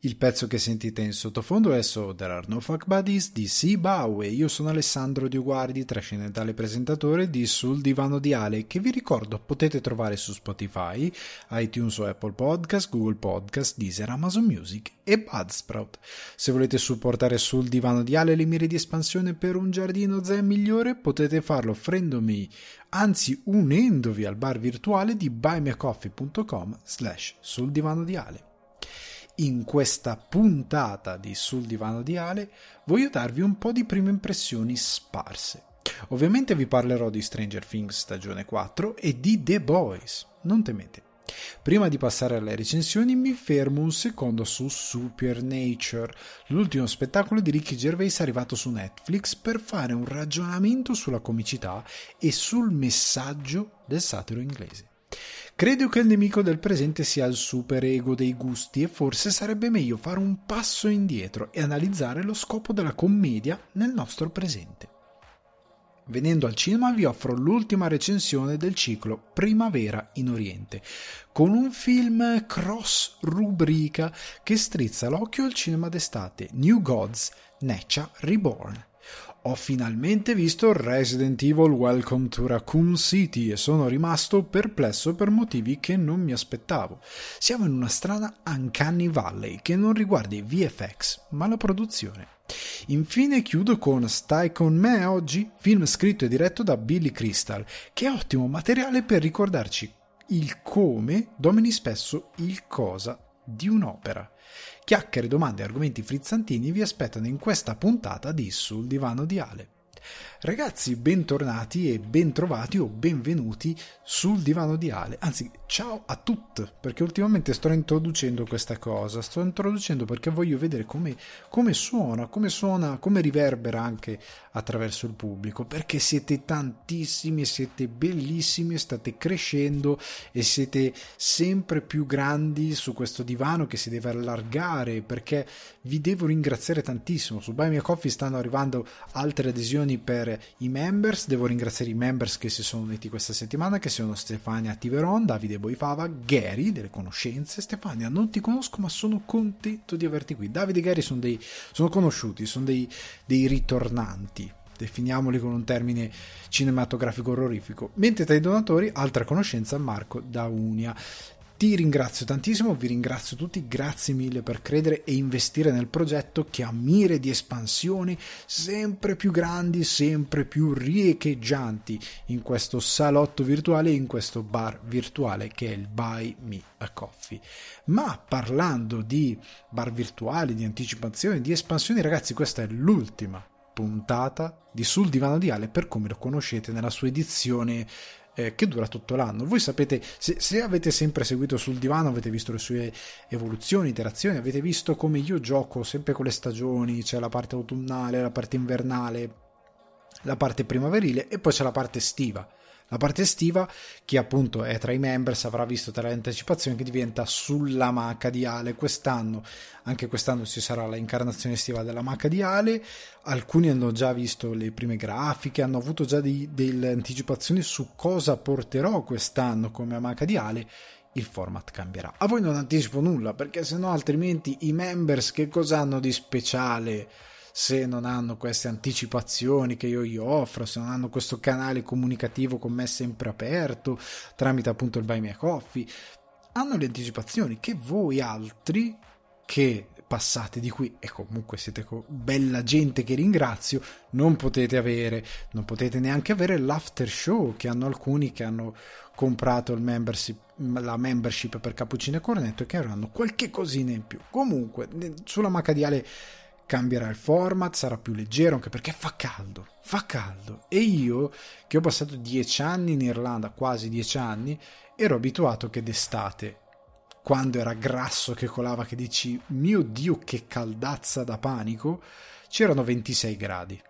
Il pezzo che sentite in sottofondo è So There Are No Fuck Buddies di C. Bow e io sono Alessandro Dioguardi, trascendentale presentatore di Sul Divano di Ale, che vi ricordo potete trovare su Spotify, iTunes o Apple Podcast, Google Podcast, Deezer, Amazon Music e Budsprout. Se volete supportare Sul Divano di Ale le mire di espansione per un giardino zen migliore, potete farlo offrendomi, anzi unendovi al bar virtuale di buymeacoffee.com slash sul divano di Ale in questa puntata di Sul divano di Ale voglio darvi un po' di prime impressioni sparse. Ovviamente vi parlerò di Stranger Things stagione 4 e di The Boys, non temete. Prima di passare alle recensioni mi fermo un secondo su Supernature, l'ultimo spettacolo di Ricky Gervais arrivato su Netflix per fare un ragionamento sulla comicità e sul messaggio del satiro inglese. Credo che il nemico del presente sia il superego dei gusti e forse sarebbe meglio fare un passo indietro e analizzare lo scopo della commedia nel nostro presente. Venendo al cinema vi offro l'ultima recensione del ciclo Primavera in Oriente, con un film cross rubrica che strizza l'occhio al cinema d'estate, New Gods, Necha Reborn. Ho finalmente visto Resident Evil Welcome to Raccoon City e sono rimasto perplesso per motivi che non mi aspettavo. Siamo in una strana Uncanny Valley che non riguarda i VFX, ma la produzione. Infine chiudo con Stai con me oggi, film scritto e diretto da Billy Crystal, che è ottimo materiale per ricordarci il come domini spesso il cosa di un'opera. Chiacchiere, domande e argomenti frizzantini vi aspettano in questa puntata di Sul divano di Ale. Ragazzi, bentornati e bentrovati o benvenuti sul divano di Ale. Anzi, ciao a tutti, perché ultimamente sto introducendo questa cosa. Sto introducendo perché voglio vedere come, come suona, come suona, come riverbera anche attraverso il pubblico. Perché siete tantissimi, siete bellissimi, state crescendo e siete sempre più grandi su questo divano che si deve allargare. Perché vi devo ringraziare tantissimo. Su Buy Me Coffee stanno arrivando altre adesioni per i members. Devo ringraziare i members che si sono uniti questa settimana, che sono Stefania Tiveron, Davide Boifava, Gary, delle conoscenze. Stefania, non ti conosco, ma sono contento di averti qui. Davide e Gary sono, dei, sono conosciuti, sono dei, dei ritornanti definiamoli con un termine cinematografico orrorifico. Mentre tra i donatori, altra conoscenza, Marco da Unia. Ti ringrazio tantissimo, vi ringrazio tutti, grazie mille per credere e investire nel progetto che ha mire di espansioni sempre più grandi, sempre più riecheggianti in questo salotto virtuale in questo bar virtuale che è il Buy Me a Coffee. Ma parlando di bar virtuali, di anticipazioni, di espansioni, ragazzi, questa è l'ultima puntata di Sul Divano di Ale per come lo conoscete nella sua edizione eh, che dura tutto l'anno. Voi sapete, se, se, avete sempre seguito sul divano, avete visto le sue evoluzioni, iterazioni, avete visto come io gioco sempre con le stagioni, c'è la parte autunnale, la parte invernale, la parte primaverile e poi c'è la parte estiva. La parte estiva, chi appunto è tra i members avrà visto tra le anticipazioni che diventa sulla Maca di Ale quest'anno. Anche quest'anno ci sarà l'incarnazione estiva della Maca di Ale. Alcuni hanno già visto le prime grafiche, hanno avuto già dei, delle anticipazioni su cosa porterò quest'anno come Maca di Ale il format cambierà. A voi non anticipo nulla perché sennò altrimenti i members che cosa hanno di speciale? Se non hanno queste anticipazioni che io gli offro, se non hanno questo canale comunicativo con me sempre aperto tramite appunto il Buy Me Coffee, hanno le anticipazioni che voi altri che passate di qui e comunque siete bella gente che ringrazio non potete avere non potete neanche avere l'after show che hanno alcuni che hanno comprato membership, la membership per Cappuccino e Cornetto e che avranno qualche cosina in più. Comunque sulla macadiale cambierà il format, sarà più leggero anche perché fa caldo, fa caldo. E io, che ho passato dieci anni in Irlanda, quasi dieci anni, ero abituato che d'estate, quando era grasso che colava, che dici, mio Dio che caldazza da panico, c'erano 26 gradi.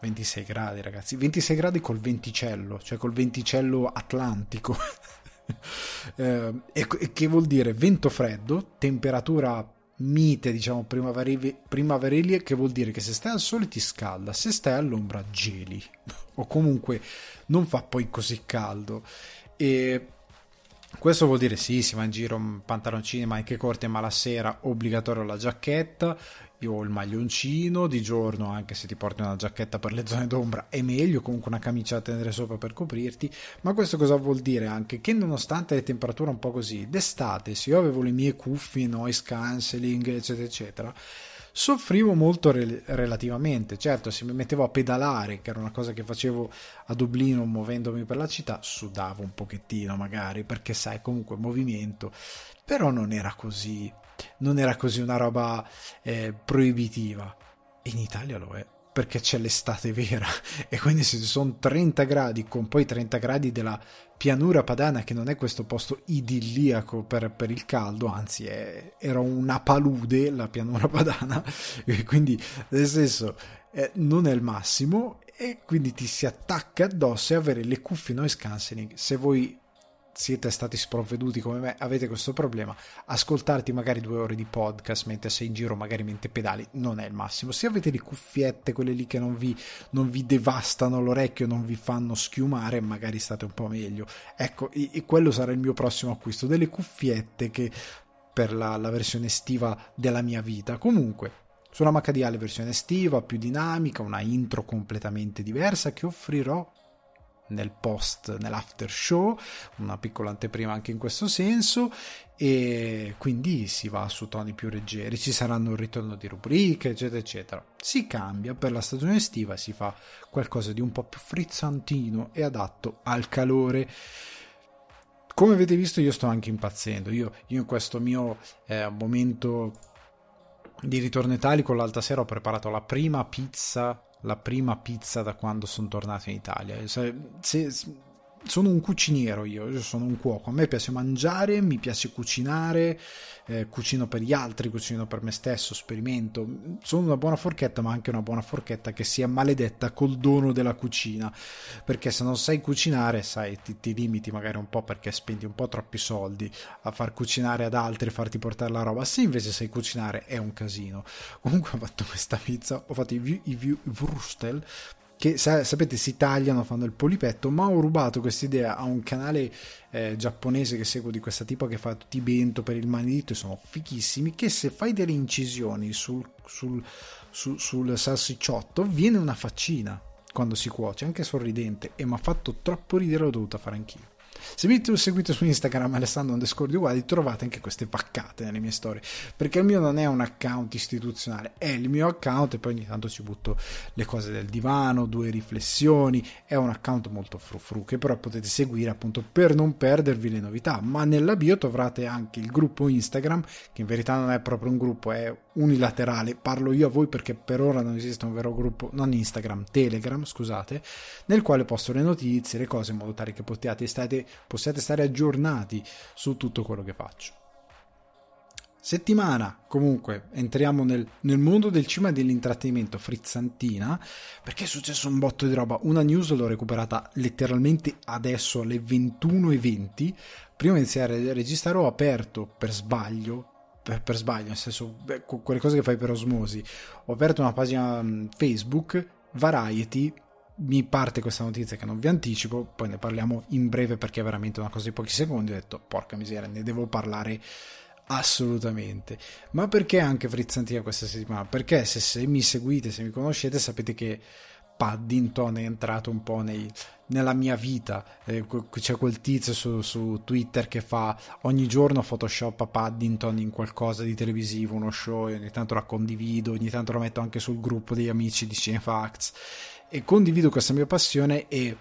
26 gradi ragazzi, 26 gradi col venticello, cioè col venticello atlantico. eh, e che vuol dire vento freddo, temperatura mite, diciamo, primaverili, che vuol dire che se stai al sole ti scalda, se stai all'ombra geli. o comunque non fa poi così caldo e questo vuol dire sì, si va in giro pantaloncini, maniche corte, ma la sera obbligatorio la giacchetta, io ho il maglioncino, di giorno anche se ti porti una giacchetta per le zone d'ombra è meglio, comunque una camicia da tenere sopra per coprirti, ma questo cosa vuol dire anche? Che nonostante le temperature un po' così, d'estate se io avevo le mie cuffie, noise cancelling, eccetera, eccetera, soffrivo molto re- relativamente. Certo, se mi mettevo a pedalare, che era una cosa che facevo a Dublino muovendomi per la città, sudavo un pochettino magari, perché sai, comunque movimento, però non era così, non era così una roba eh, proibitiva. In Italia lo è perché c'è l'estate vera. E quindi se ci sono 30 gradi con poi 30 gradi della pianura padana che non è questo posto idilliaco per, per il caldo anzi è, era una palude la pianura padana. E quindi nel senso eh, non è il massimo e quindi ti si attacca addosso e avere le cuffie noise cancelling se voi siete stati sprovveduti come me, avete questo problema, ascoltarti magari due ore di podcast mentre sei in giro, magari mentre pedali, non è il massimo. Se avete le cuffiette, quelle lì che non vi, non vi devastano l'orecchio, non vi fanno schiumare, magari state un po' meglio. Ecco, e, e quello sarà il mio prossimo acquisto, delle cuffiette che per la, la versione estiva della mia vita. Comunque, sulla MHDA versione estiva, più dinamica, una intro completamente diversa che offrirò nel post, nell'after show, una piccola anteprima anche in questo senso e quindi si va su toni più leggeri, ci saranno il ritorno di rubriche eccetera eccetera. Si cambia per la stagione estiva, si fa qualcosa di un po' più frizzantino e adatto al calore. Come avete visto io sto anche impazzendo, io, io in questo mio eh, momento di ritorno italico l'altra sera ho preparato la prima pizza la prima pizza da quando sono tornato in Italia. Se, se, sono un cuciniero io, io sono un cuoco, a me piace mangiare, mi piace cucinare, eh, cucino per gli altri, cucino per me stesso, sperimento, sono una buona forchetta ma anche una buona forchetta che sia maledetta col dono della cucina, perché se non sai cucinare, sai, ti, ti limiti magari un po' perché spendi un po' troppi soldi a far cucinare ad altri, farti portare la roba, se invece sai cucinare è un casino. Comunque ho fatto questa pizza, ho fatto i, i, i Wurstel, che sapete si tagliano, fanno il polipetto, ma ho rubato questa idea a un canale eh, giapponese che seguo di questa tipo che fa tutti i bento per il manito e sono fichissimi, che se fai delle incisioni sul, sul, sul, sul salsicciotto viene una faccina quando si cuoce, anche sorridente, e mi ha fatto troppo ridere, l'ho dovuta fare anch'io. Se mi seguite su Instagram Alessandro underscore uguali trovate anche queste paccate nelle mie storie, perché il mio non è un account istituzionale, è il mio account e poi ogni tanto ci butto le cose del divano, due riflessioni, è un account molto frufru che però potete seguire appunto per non perdervi le novità, ma nella bio trovrate anche il gruppo Instagram, che in verità non è proprio un gruppo, è unilaterale, parlo io a voi perché per ora non esiste un vero gruppo, non Instagram, Telegram, scusate, nel quale posto le notizie, le cose in modo tale che possiate stare, possiate stare aggiornati su tutto quello che faccio. Settimana, comunque, entriamo nel, nel, mondo del cinema e dell'intrattenimento frizzantina, perché è successo un botto di roba. Una news l'ho recuperata letteralmente adesso alle 21.20. Prima di iniziare a registrare ho aperto per sbaglio per, per, sbaglio, nel senso, beh, quelle cose che fai per osmosi. Ho aperto una pagina mm, Facebook, Variety, mi parte questa notizia che non vi anticipo, poi ne parliamo in breve perché è veramente una cosa di pochi secondi. Ho detto, porca miseria, ne devo parlare assolutamente. Ma perché anche frizzantina questa settimana? Perché se, se mi seguite, se mi conoscete, sapete che Paddington è entrato un po' nei, nella mia vita. Eh, c'è quel tizio su, su, Twitter che fa ogni giorno Photoshop a Paddington in qualcosa di televisivo, uno show, ogni tanto la condivido, ogni tanto la metto anche sul gruppo degli amici di Cinefacts e condivido questa mia passione e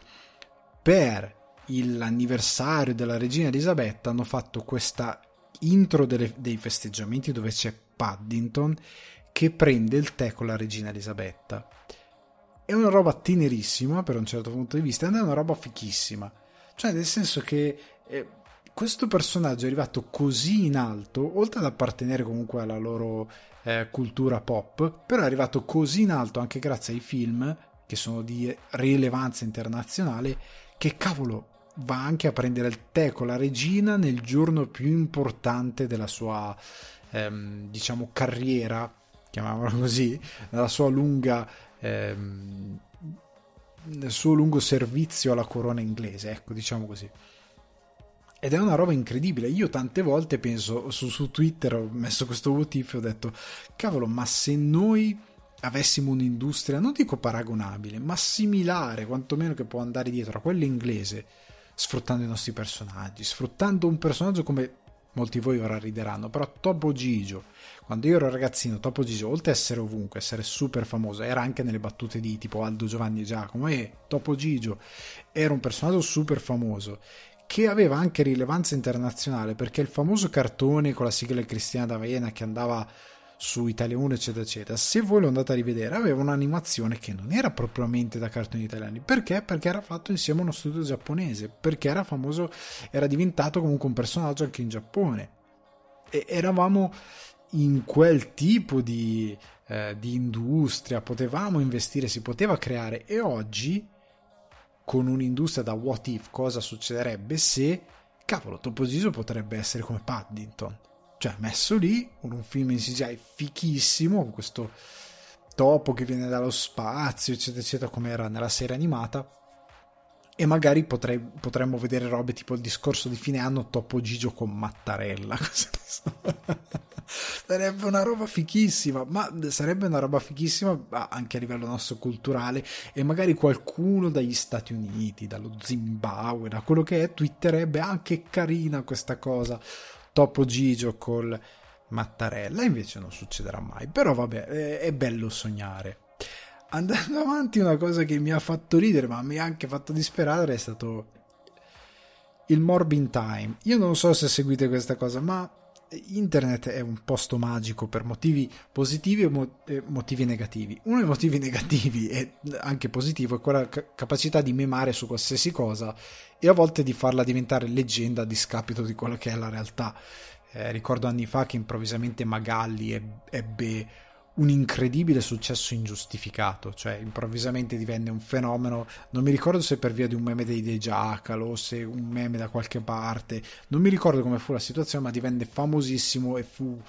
per l'anniversario della regina Elisabetta hanno fatto questa intro delle, dei festeggiamenti dove c'è Paddington che prende il tè con la regina Elisabetta è una roba tenerissima per un certo punto di vista ed è una roba fichissima. Cioè, nel senso che eh, questo personaggio è arrivato così in alto, oltre ad appartenere comunque alla loro eh, cultura pop, però è arrivato così in alto anche grazie ai film che sono di rilevanza internazionale, che cavolo va anche a prendere il tè con la regina nel giorno più importante della sua, ehm, diciamo, carriera, chiamiamola così, nella sua lunga ehm, nel suo lungo servizio alla corona inglese, ecco, diciamo così. Ed è una roba incredibile. Io tante volte penso su, su Twitter, ho messo questo what if e ho detto, cavolo, ma se noi avessimo un'industria, non dico paragonabile, ma similare, quantomeno che può andare dietro a quella inglese, sfruttando i nostri personaggi, sfruttando un personaggio come molti di voi ora rideranno, però Topo Gigio, quando io ero ragazzino, Topo Gigio, oltre ad essere ovunque, essere super famoso, era anche nelle battute di tipo Aldo Giovanni e Giacomo, e Topo Gigio era un personaggio super famoso che aveva anche rilevanza internazionale perché il famoso cartone con la sigla Cristiana D'Avena che andava su Italia 1 eccetera eccetera. Se voi lo andate a rivedere aveva un'animazione che non era propriamente da cartoni italiani. Perché? perché era fatto insieme a uno studio giapponese. Perché era famoso era diventato comunque un personaggio anche in Giappone. E eravamo in quel tipo di, eh, di industria. Potevamo investire si poteva creare. E oggi con un'industria da what if cosa succederebbe se cavolo Topo Giso potrebbe essere come Paddington cioè messo lì con un film in CGI fichissimo con questo topo che viene dallo spazio eccetera eccetera come era nella serie animata e magari potrei, potremmo vedere robe tipo il discorso di fine anno Topo Gigio con Mattarella sarebbe una roba fichissima ma sarebbe una roba fichissima anche a livello nostro culturale e magari qualcuno dagli Stati Uniti dallo Zimbabwe da quello che è twitterebbe anche ah, carina questa cosa Topo Gigio col Mattarella invece non succederà mai però vabbè è bello sognare. Andando avanti una cosa che mi ha fatto ridere ma mi ha anche fatto disperare è stato il Morbin Time. Io non so se seguite questa cosa ma internet è un posto magico per motivi positivi e motivi negativi. Uno dei motivi negativi e anche positivo è quella capacità di memare su qualsiasi cosa e a volte di farla diventare leggenda a discapito di quello che è la realtà. Eh, ricordo anni fa che improvvisamente Magalli ebbe un incredibile successo ingiustificato, cioè improvvisamente divenne un fenomeno, non mi ricordo se per via di un meme dei The Jackal o se un meme da qualche parte, non mi ricordo come fu la situazione, ma divenne famosissimo e fu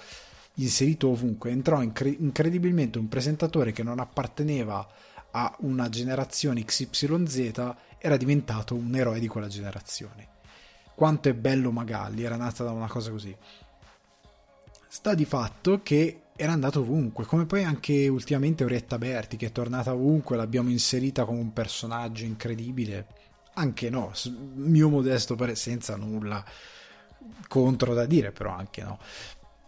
inserito ovunque, entrò incre- incredibilmente un presentatore che non apparteneva a una generazione XYZ, era diventato un eroe di quella generazione. Quanto è bello Magalli, era nata da una cosa così. Sta di fatto che era andato ovunque, come poi anche ultimamente Orietta Berti che è tornata ovunque, l'abbiamo inserita come un personaggio incredibile, anche no, mio modesto per senza nulla contro da dire, però anche no.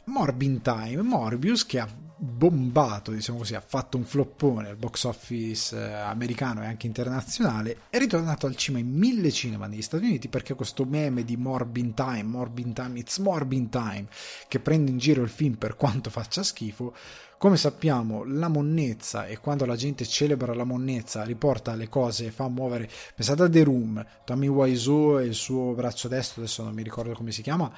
Morbin Time, Morbius che ha bombato, diciamo così, ha fatto un floppone al box office eh, americano e anche internazionale, è ritornato al cinema in mille cinema negli Stati Uniti perché questo meme di Morbin Time, Morbin Time, it's Morbin Time, che prende in giro il film per quanto faccia schifo, come sappiamo la monnezza e quando la gente celebra la monnezza riporta le cose fa muovere, pensate a The Room, Tommy Wiseau e il suo braccio destro, adesso non mi ricordo come si chiama,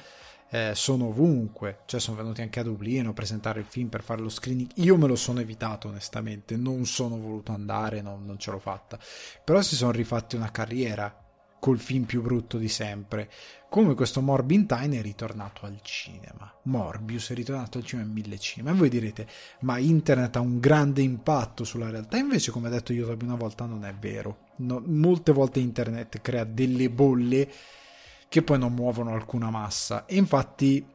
eh, sono ovunque, cioè sono venuti anche a Dublino a presentare il film per fare lo screening. Io me lo sono evitato onestamente, non sono voluto andare, non, non ce l'ho fatta. Però si sono rifatti una carriera col film più brutto di sempre. Come questo Morbin Time è ritornato al cinema. Morbius è ritornato al cinema in mille cinema. E voi direte, ma internet ha un grande impatto sulla realtà. Invece, come ha detto io una volta, non è vero. No, molte volte internet crea delle bolle che poi non muovono alcuna massa. E infatti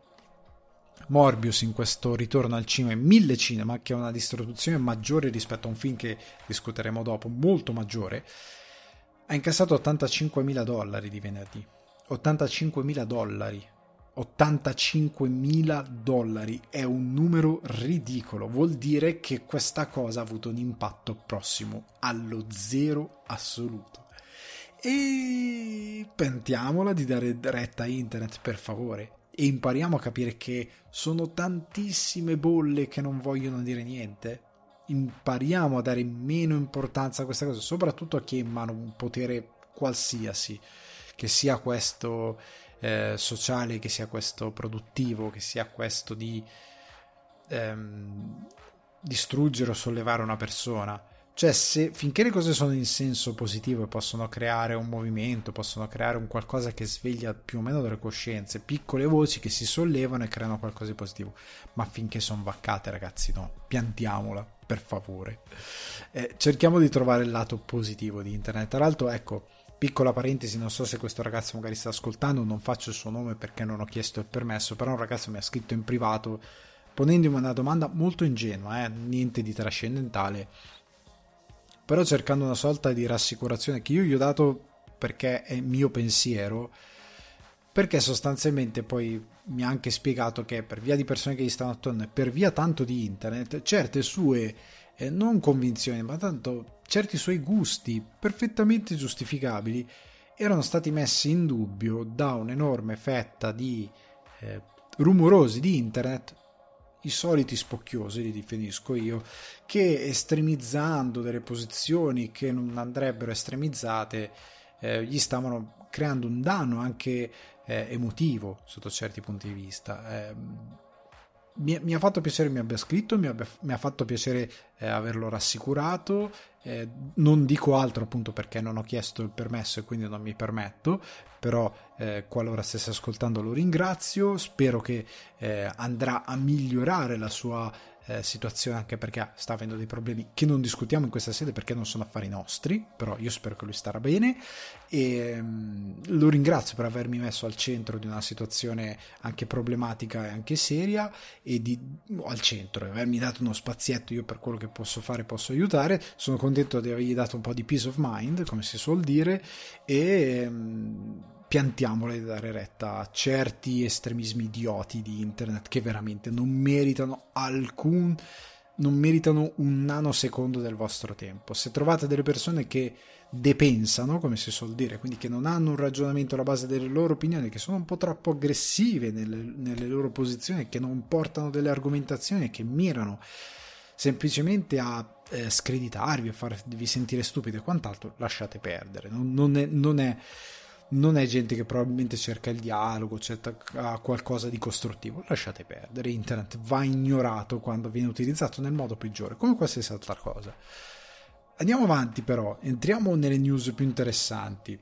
Morbius in questo ritorno al cinema in mille cinema, che ha una distribuzione maggiore rispetto a un film che discuteremo dopo, molto maggiore, ha incassato 85.000 dollari di venerdì. 85.000 dollari. 85.000 dollari è un numero ridicolo, vuol dire che questa cosa ha avuto un impatto prossimo allo zero assoluto. E pentiamola di dare retta a internet, per favore. E impariamo a capire che sono tantissime bolle che non vogliono dire niente. Impariamo a dare meno importanza a questa cosa, soprattutto a chi ha in mano un potere qualsiasi, che sia questo eh, sociale, che sia questo produttivo, che sia questo di ehm, distruggere o sollevare una persona cioè, se, finché le cose sono in senso positivo e possono creare un movimento, possono creare un qualcosa che sveglia più o meno delle coscienze, piccole voci che si sollevano e creano qualcosa di positivo. Ma finché sono vaccate, ragazzi, no, piantiamola. per favore. Eh, cerchiamo di trovare il lato positivo di internet. Tra l'altro, ecco, piccola parentesi, non so se questo ragazzo magari sta ascoltando, non faccio il suo nome perché non ho chiesto il permesso, però un ragazzo mi ha scritto in privato ponendomi una domanda molto ingenua, eh, niente di trascendentale, però cercando una sorta di rassicurazione che io gli ho dato perché è mio pensiero, perché sostanzialmente poi mi ha anche spiegato che per via di persone che gli stanno attorno e per via tanto di internet, certe sue eh, non convinzioni, ma tanto certi suoi gusti perfettamente giustificabili erano stati messi in dubbio da un'enorme fetta di eh, rumorosi di internet, i soliti spocchiosi, li definisco io, che estremizzando delle posizioni che non andrebbero estremizzate, eh, gli stavano creando un danno anche eh, emotivo sotto certi punti di vista. Eh, mi, mi, ha fatto piacere mi abbia scritto, mi, abbia, mi ha fatto piacere eh, averlo rassicurato. Eh, non dico altro appunto perché non ho chiesto il permesso e quindi non mi permetto, però eh, qualora stesse ascoltando lo ringrazio, spero che eh, andrà a migliorare la sua eh, situazione anche perché sta avendo dei problemi che non discutiamo in questa sede perché non sono affari nostri, però io spero che lui starà bene. E um, lo ringrazio per avermi messo al centro di una situazione anche problematica e anche seria e di, al centro, avermi dato uno spazietto, io per quello che posso fare posso aiutare, sono contento di avergli dato un po' di peace of mind, come si suol dire, e... Um, piantiamola di dare retta a certi estremismi idioti di internet che veramente non meritano alcun non meritano un nanosecondo del vostro tempo. Se trovate delle persone che depensano, come si suol dire, quindi che non hanno un ragionamento alla base delle loro opinioni, che sono un po' troppo aggressive nelle, nelle loro posizioni, che non portano delle argomentazioni, che mirano semplicemente a eh, screditarvi, a farvi sentire stupidi e quant'altro, lasciate perdere. Non, non, è, non è non è gente che probabilmente cerca il dialogo, cerca qualcosa di costruttivo. Lasciate perdere, internet va ignorato quando viene utilizzato nel modo peggiore, come qualsiasi altra cosa. Andiamo avanti però, entriamo nelle news più interessanti.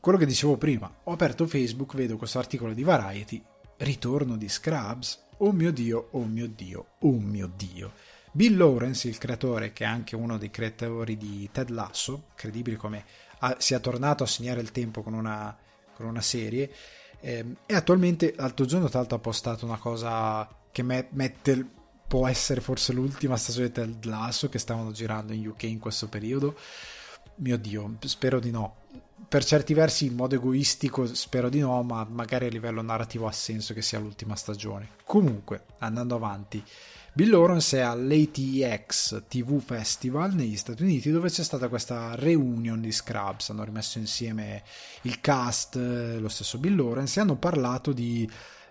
Quello che dicevo prima, ho aperto Facebook, vedo questo articolo di Variety, ritorno di Scrubs, oh mio dio, oh mio dio, oh mio dio. Bill Lawrence, il creatore, che è anche uno dei creatori di Ted Lasso, credibile come sia tornato a segnare il tempo con una, con una serie. Eh, e attualmente, l'altro giorno, tra l'altro, ha postato una cosa che me, mette, può essere forse l'ultima stagione del Lasso che stavano girando in UK in questo periodo. Mio Dio, spero di no. Per certi versi, in modo egoistico, spero di no, ma magari a livello narrativo ha senso che sia l'ultima stagione. Comunque, andando avanti. Bill Lawrence è all'ATX TV Festival negli Stati Uniti dove c'è stata questa reunion di Scrubs, hanno rimesso insieme il cast, lo stesso Bill Lawrence e hanno parlato di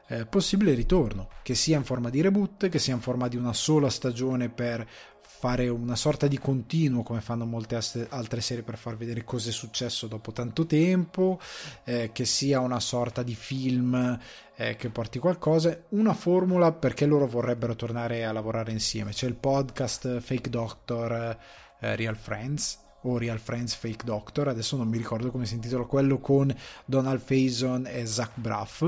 eh, possibile ritorno, che sia in forma di reboot, che sia in forma di una sola stagione per fare una sorta di continuo come fanno molte altre serie per far vedere cosa è successo dopo tanto tempo, eh, che sia una sorta di film eh, che porti qualcosa, una formula perché loro vorrebbero tornare a lavorare insieme. C'è il podcast Fake Doctor eh, Real Friends o Real Friends Fake Doctor, adesso non mi ricordo come si intitola, quello con Donald Faison e Zach Braff,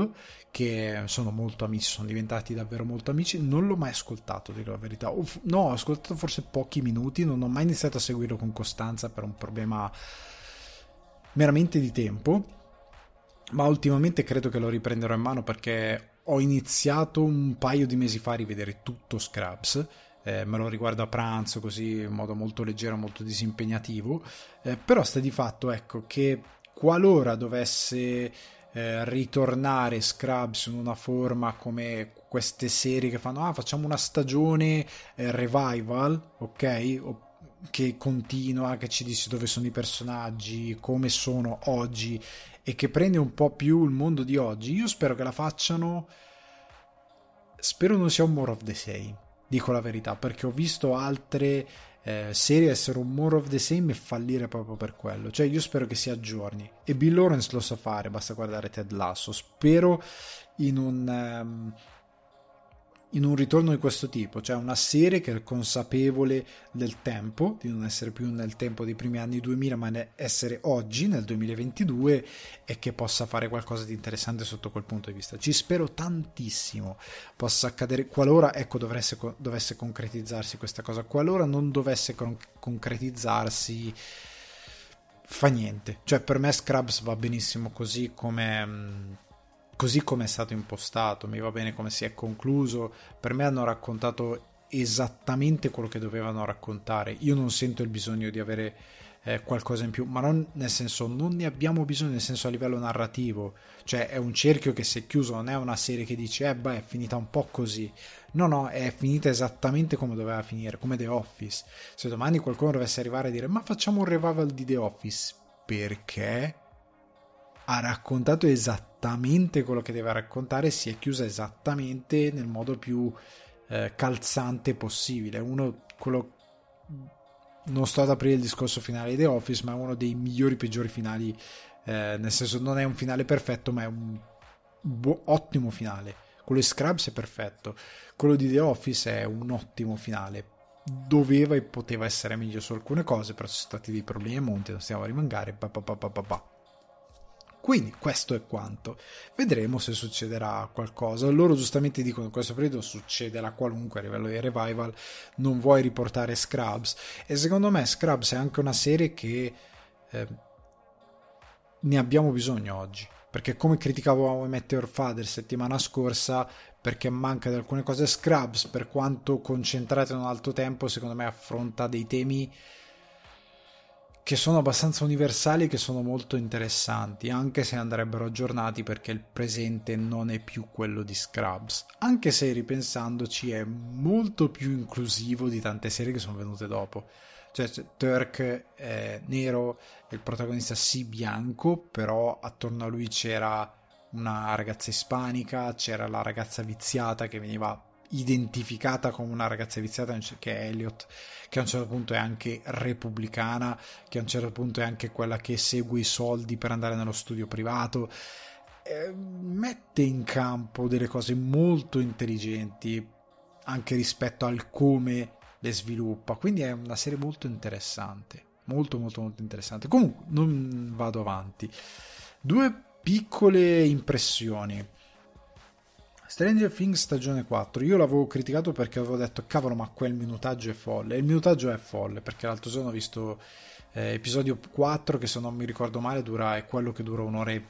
che sono molto amici, sono diventati davvero molto amici. Non l'ho mai ascoltato, dico la verità. No, ho ascoltato forse pochi minuti, non ho mai iniziato a seguirlo con costanza per un problema meramente di tempo. Ma ultimamente credo che lo riprenderò in mano perché ho iniziato un paio di mesi fa a rivedere tutto Scrubs. Eh, me lo riguardo a pranzo così in modo molto leggero, molto disimpegnativo. Eh, però sta di fatto, ecco, che qualora dovesse eh, ritornare Scrubs in una forma come queste serie che fanno ah facciamo una stagione eh, revival ok? O, che continua che ci dice dove sono i personaggi come sono oggi e che prende un po' più il mondo di oggi. Io spero che la facciano. Spero non sia un more of the same dico la verità perché ho visto altre eh, serie essere un more of the same e fallire proprio per quello. Cioè, io spero che si aggiorni. E Bill Lawrence lo sa fare, basta guardare Ted Lasso. Spero in un. Um, in un ritorno di questo tipo, cioè una serie che è consapevole del tempo, di non essere più nel tempo dei primi anni 2000, ma essere oggi, nel 2022, e che possa fare qualcosa di interessante sotto quel punto di vista. Ci spero tantissimo possa accadere, qualora ecco, dovesse, dovesse concretizzarsi questa cosa, qualora non dovesse con- concretizzarsi fa niente. Cioè, per me Scrubs va benissimo così come mm, così come è stato impostato, mi va bene come si è concluso, per me hanno raccontato esattamente quello che dovevano raccontare, io non sento il bisogno di avere eh, qualcosa in più, ma non nel senso non ne abbiamo bisogno nel senso a livello narrativo, cioè è un cerchio che si è chiuso, non è una serie che dice eh beh è finita un po' così, no no è finita esattamente come doveva finire, come The Office, se domani qualcuno dovesse arrivare a dire ma facciamo un revival di The Office, perché? ha raccontato esattamente quello che deve raccontare, si è chiusa esattamente nel modo più eh, calzante possibile. Uno, quello, non sto ad aprire il discorso finale di The Office, ma è uno dei migliori, peggiori finali. Eh, nel senso, non è un finale perfetto, ma è un bu- ottimo finale. Quello di Scrubs è perfetto, quello di The Office è un ottimo finale. Doveva e poteva essere meglio su alcune cose, però ci sono stati dei problemi a monte, non stiamo a rimangare. Pa, pa, pa, pa, pa. Quindi questo è quanto. Vedremo se succederà qualcosa. Loro giustamente dicono in questo periodo succederà qualunque a livello di revival. Non vuoi riportare Scrubs. E secondo me Scrubs è anche una serie che eh, ne abbiamo bisogno oggi. Perché come criticavo How I Met Your Father settimana scorsa, perché manca di alcune cose Scrubs, per quanto concentrato in un alto tempo, secondo me affronta dei temi che sono abbastanza universali e che sono molto interessanti, anche se andrebbero aggiornati perché il presente non è più quello di Scrubs, anche se ripensandoci è molto più inclusivo di tante serie che sono venute dopo. Cioè, Turk è nero, il protagonista sì bianco, però attorno a lui c'era una ragazza ispanica, c'era la ragazza viziata che veniva identificata come una ragazza viziata che è Elliot, che a un certo punto è anche repubblicana, che a un certo punto è anche quella che segue i soldi per andare nello studio privato. Eh, mette in campo delle cose molto intelligenti anche rispetto al come le sviluppa. Quindi è una serie molto interessante. Molto, molto, molto interessante. Comunque, non vado avanti. Due piccole impressioni Stranger Things stagione 4, io l'avevo criticato perché avevo detto cavolo ma quel minutaggio è folle, e il minutaggio è folle perché l'altro giorno ho visto eh, episodio 4 che se non mi ricordo male dura, è quello che dura un'ora e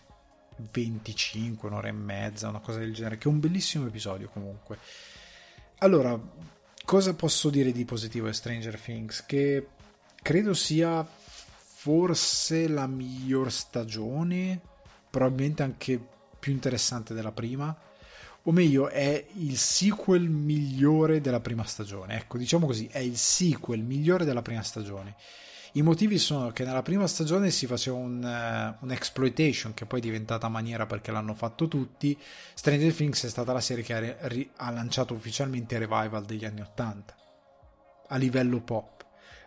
25, un'ora e mezza, una cosa del genere, che è un bellissimo episodio comunque. Allora, cosa posso dire di positivo di Stranger Things? Che credo sia forse la miglior stagione, probabilmente anche più interessante della prima o meglio è il sequel migliore della prima stagione. Ecco, diciamo così, è il sequel migliore della prima stagione. I motivi sono che nella prima stagione si faceva un, uh, un exploitation che poi è diventata maniera perché l'hanno fatto tutti. Stranger Things è stata la serie che ha, ha lanciato ufficialmente il revival degli anni 80 a livello pop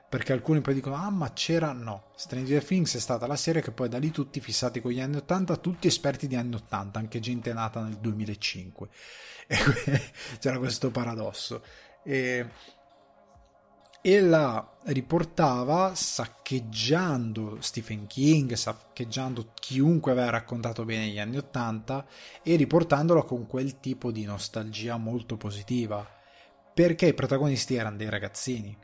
perché alcuni poi dicono ah ma c'era no Stranger Things è stata la serie che poi da lì tutti fissati con gli anni 80 tutti esperti di anni 80 anche gente nata nel 2005 e c'era questo paradosso. E, e la riportava saccheggiando Stephen King saccheggiando chiunque aveva raccontato bene gli anni 80 e riportandola con quel tipo di nostalgia molto positiva. Perché i protagonisti erano dei ragazzini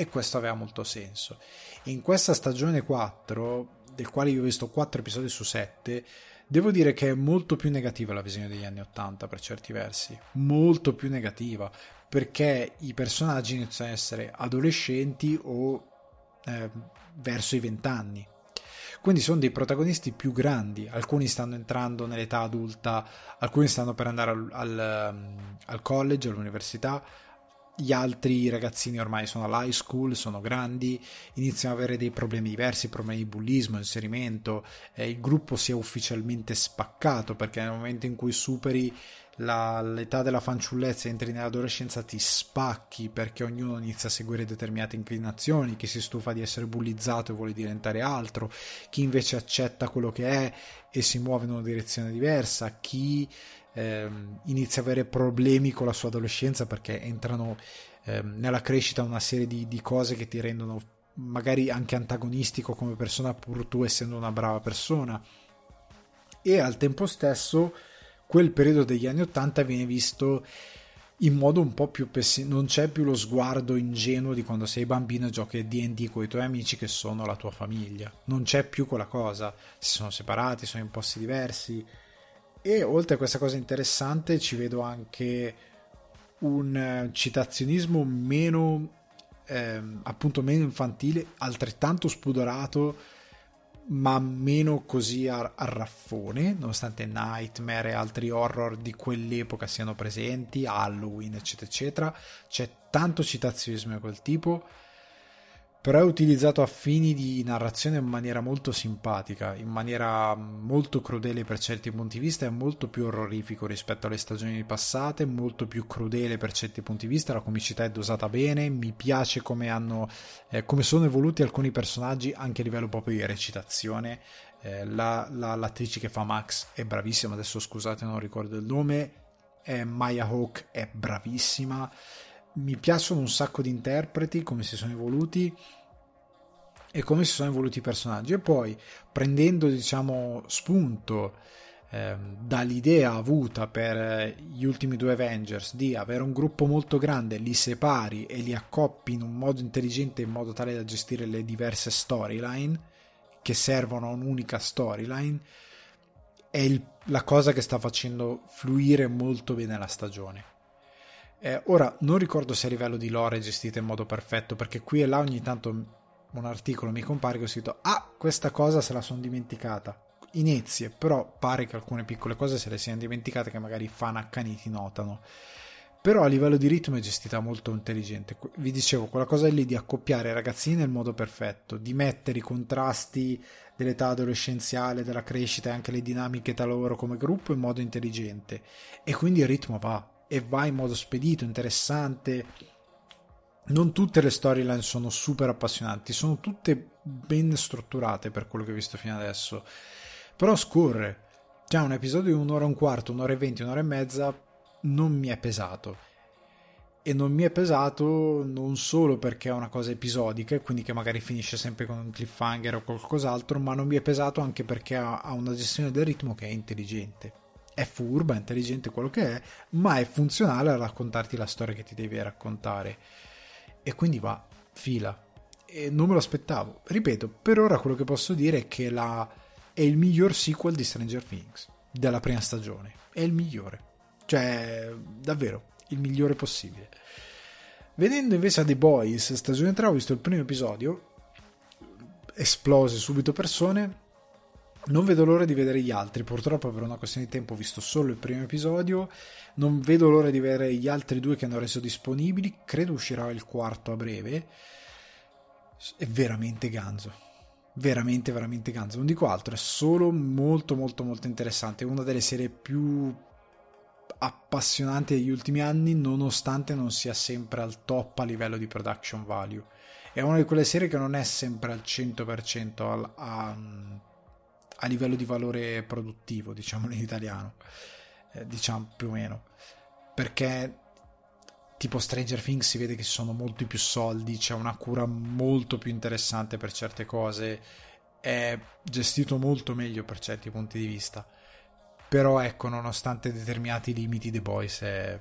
e questo aveva molto senso. In questa stagione 4, del quale io ho visto 4 episodi su 7, devo dire che è molto più negativa la visione degli anni 80 per certi versi, molto più negativa, perché i personaggi iniziano a essere adolescenti o eh, verso i 20 anni. Quindi sono dei protagonisti più grandi, alcuni stanno entrando nell'età adulta, alcuni stanno per andare al, al, al college, all'università, gli altri ragazzini ormai sono all'high school, sono grandi, iniziano ad avere dei problemi diversi, problemi di bullismo, inserimento, eh, il gruppo si è ufficialmente spaccato perché nel momento in cui superi la, l'età della fanciullezza e entri nell'adolescenza ti spacchi perché ognuno inizia a seguire determinate inclinazioni, chi si stufa di essere bullizzato e vuole diventare altro, chi invece accetta quello che è e si muove in una direzione diversa, chi ehm, inizia a avere problemi con la sua adolescenza perché entrano ehm, nella crescita una serie di, di cose che ti rendono magari anche antagonistico come persona pur tu essendo una brava persona. E al tempo stesso quel periodo degli anni 80 viene visto in modo un po' più pessimistico, non c'è più lo sguardo ingenuo di quando sei bambino e giochi D&D con i tuoi amici che sono la tua famiglia, non c'è più quella cosa, si sono separati, sono in posti diversi e oltre a questa cosa interessante ci vedo anche un eh, citazionismo meno ehm, appunto meno infantile, altrettanto spudorato ma meno così a, a, raffone, nonostante Nightmare e altri horror di quell'epoca siano presenti, Halloween, eccetera, eccetera. C'è tanto citazionismo di quel tipo però è utilizzato a fini di narrazione in maniera molto simpatica, in maniera molto crudele per certi punti di vista, è molto più orrorifico rispetto alle stagioni passate, molto più crudele per certi punti di vista, la comicità è dosata bene, mi piace come, hanno, eh, come sono evoluti alcuni personaggi anche a livello proprio di recitazione, eh, la, la, l'attrice che fa Max è bravissima, adesso scusate non ricordo il nome, è Maya Hawk è bravissima, mi piacciono un sacco di interpreti, come si sono evoluti e come si sono evoluti i personaggi. E poi prendendo, diciamo, spunto eh, dall'idea avuta per eh, gli ultimi due Avengers di avere un gruppo molto grande, li separi e li accoppi in un modo intelligente in modo tale da gestire le diverse storyline che servono a un'unica storyline è il, la cosa che sta facendo fluire molto bene la stagione eh, ora, non ricordo se a livello di lore è gestita in modo perfetto, perché qui e là ogni tanto un articolo mi compare che ho scritto ah, questa cosa se la sono dimenticata. Inizie, però pare che alcune piccole cose se le siano dimenticate che magari i fan accaniti notano. Però a livello di ritmo è gestita molto intelligente. Vi dicevo, quella cosa lì di accoppiare i ragazzini nel modo perfetto, di mettere i contrasti dell'età adolescenziale, della crescita e anche le dinamiche tra loro come gruppo in modo intelligente. E quindi il ritmo va, e va in modo spedito, interessante. Non tutte le storyline sono super appassionanti, sono tutte ben strutturate per quello che ho visto fino adesso. Però scorre. Già un episodio di un'ora e un quarto, un'ora e venti, un'ora e mezza non mi è pesato. E non mi è pesato non solo perché è una cosa episodica e quindi che magari finisce sempre con un cliffhanger o qualcos'altro, ma non mi è pesato anche perché ha una gestione del ritmo che è intelligente è furba, è intelligente quello che è, ma è funzionale a raccontarti la storia che ti devi raccontare. E quindi va, fila. E non me lo aspettavo. Ripeto, per ora quello che posso dire è che la... è il miglior sequel di Stranger Things della prima stagione. È il migliore. Cioè, davvero, il migliore possibile. Vedendo invece a The Boys, stagione 3, ho visto il primo episodio, esplose subito persone, non vedo l'ora di vedere gli altri, purtroppo per una questione di tempo ho visto solo il primo episodio, non vedo l'ora di vedere gli altri due che hanno reso disponibili, credo uscirà il quarto a breve, è veramente ganzo, veramente veramente ganzo, non dico altro, è solo molto molto molto interessante, è una delle serie più appassionanti degli ultimi anni nonostante non sia sempre al top a livello di production value, è una di quelle serie che non è sempre al 100% al, a a livello di valore produttivo, diciamo in italiano, eh, diciamo più o meno, perché tipo Stranger Things si vede che ci sono molti più soldi, c'è una cura molto più interessante per certe cose, è gestito molto meglio per certi punti di vista. Però ecco, nonostante determinati limiti, The Boys è,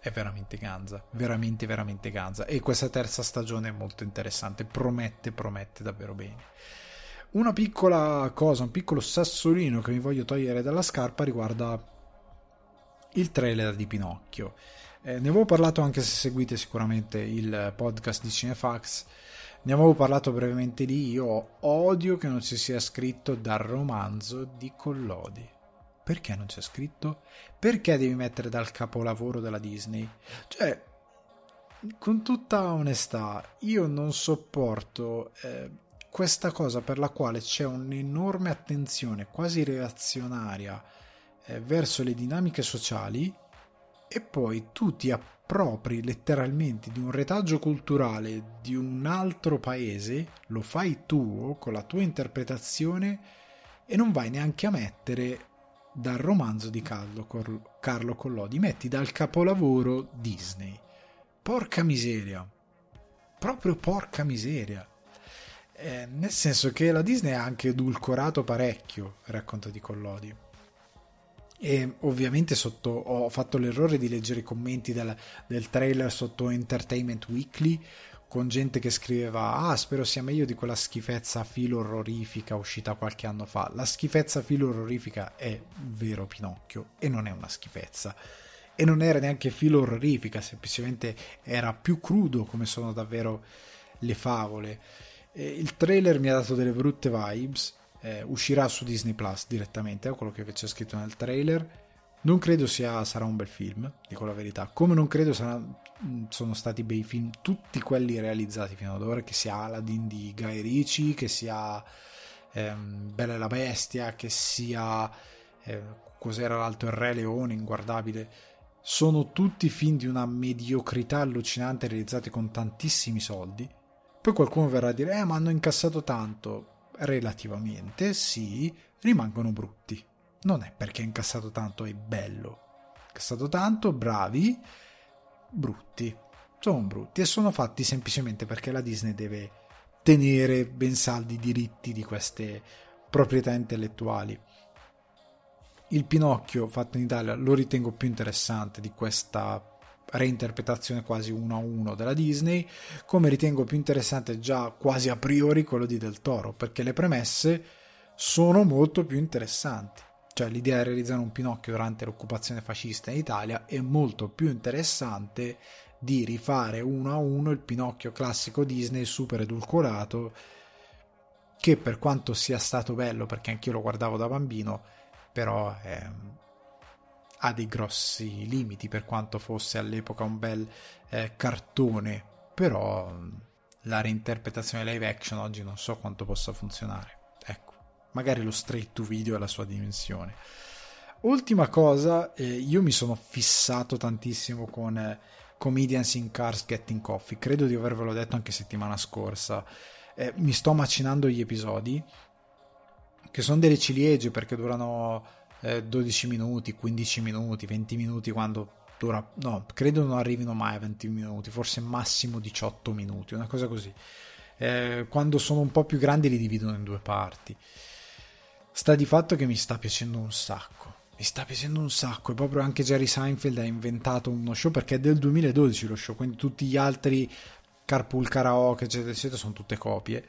è veramente ganza, veramente veramente ganza. E questa terza stagione è molto interessante, promette, promette davvero bene. Una piccola cosa, un piccolo sassolino che mi voglio togliere dalla scarpa riguarda il trailer di Pinocchio. Eh, ne avevo parlato anche se seguite sicuramente il podcast di Cinefax. Ne avevo parlato brevemente lì. Io odio che non ci sia scritto dal romanzo di Collodi. Perché non c'è scritto? Perché devi mettere dal capolavoro della Disney? Cioè, con tutta onestà, io non sopporto. Eh, questa cosa per la quale c'è un'enorme attenzione quasi reazionaria eh, verso le dinamiche sociali e poi tu ti appropri letteralmente di un retaggio culturale di un altro paese, lo fai tuo con la tua interpretazione e non vai neanche a mettere dal romanzo di Carlo, Carlo Collodi, metti dal capolavoro Disney. Porca miseria, proprio porca miseria. Eh, nel senso che la Disney ha anche edulcorato parecchio il racconto di Collodi. E ovviamente sotto, ho fatto l'errore di leggere i commenti del, del trailer sotto Entertainment Weekly con gente che scriveva ah spero sia meglio di quella schifezza filo orrorifica uscita qualche anno fa. La schifezza filo orrorifica è vero Pinocchio e non è una schifezza. E non era neanche filo orrorifica semplicemente era più crudo come sono davvero le favole e il trailer mi ha dato delle brutte vibes eh, uscirà su Disney Plus direttamente è quello che c'è scritto nel trailer non credo sia, sarà un bel film, dico la verità. Come non credo sarà, mm, sono stati bei film tutti quelli realizzati fino ad ora, che sia Aladdin di Guy Ricci, che sia ehm, Bella e la Bestia, che sia eh, cos'era l'altro il Re Leone, inguardabile. Sono tutti film di una mediocrità allucinante realizzati con tantissimi soldi. Poi qualcuno verrà a dire, eh ma hanno incassato tanto. Relativamente, sì, rimangono brutti non è perché ha incassato tanto è bello. Incassato tanto, bravi, brutti. Sono brutti e sono fatti semplicemente perché la Disney deve tenere ben saldi i diritti di queste proprietà intellettuali. Il Pinocchio fatto in Italia lo ritengo più interessante di questa reinterpretazione quasi uno a uno della Disney, come ritengo più interessante già quasi a priori quello di Del Toro, perché le premesse sono molto più interessanti. Cioè l'idea di realizzare un Pinocchio durante l'occupazione fascista in Italia è molto più interessante di rifare uno a uno il Pinocchio classico Disney super edulcorato che per quanto sia stato bello perché anch'io lo guardavo da bambino però eh, ha dei grossi limiti per quanto fosse all'epoca un bel eh, cartone però la reinterpretazione live action oggi non so quanto possa funzionare magari lo straight to video è la sua dimensione. Ultima cosa, eh, io mi sono fissato tantissimo con eh, Comedians in Cars Getting Coffee, credo di avervelo detto anche settimana scorsa. Eh, mi sto macinando gli episodi, che sono delle ciliegie perché durano 12 eh, minuti, 15 minuti, 20 minuti quando dura... No, credo non arrivino mai a 20 minuti, forse massimo 18 minuti, una cosa così. Eh, quando sono un po' più grandi li dividono in due parti sta di fatto che mi sta piacendo un sacco. Mi sta piacendo un sacco. E proprio anche Jerry Seinfeld ha inventato uno show perché è del 2012 lo show, quindi tutti gli altri Carpool Karaoke, eccetera, eccetera, sono tutte copie.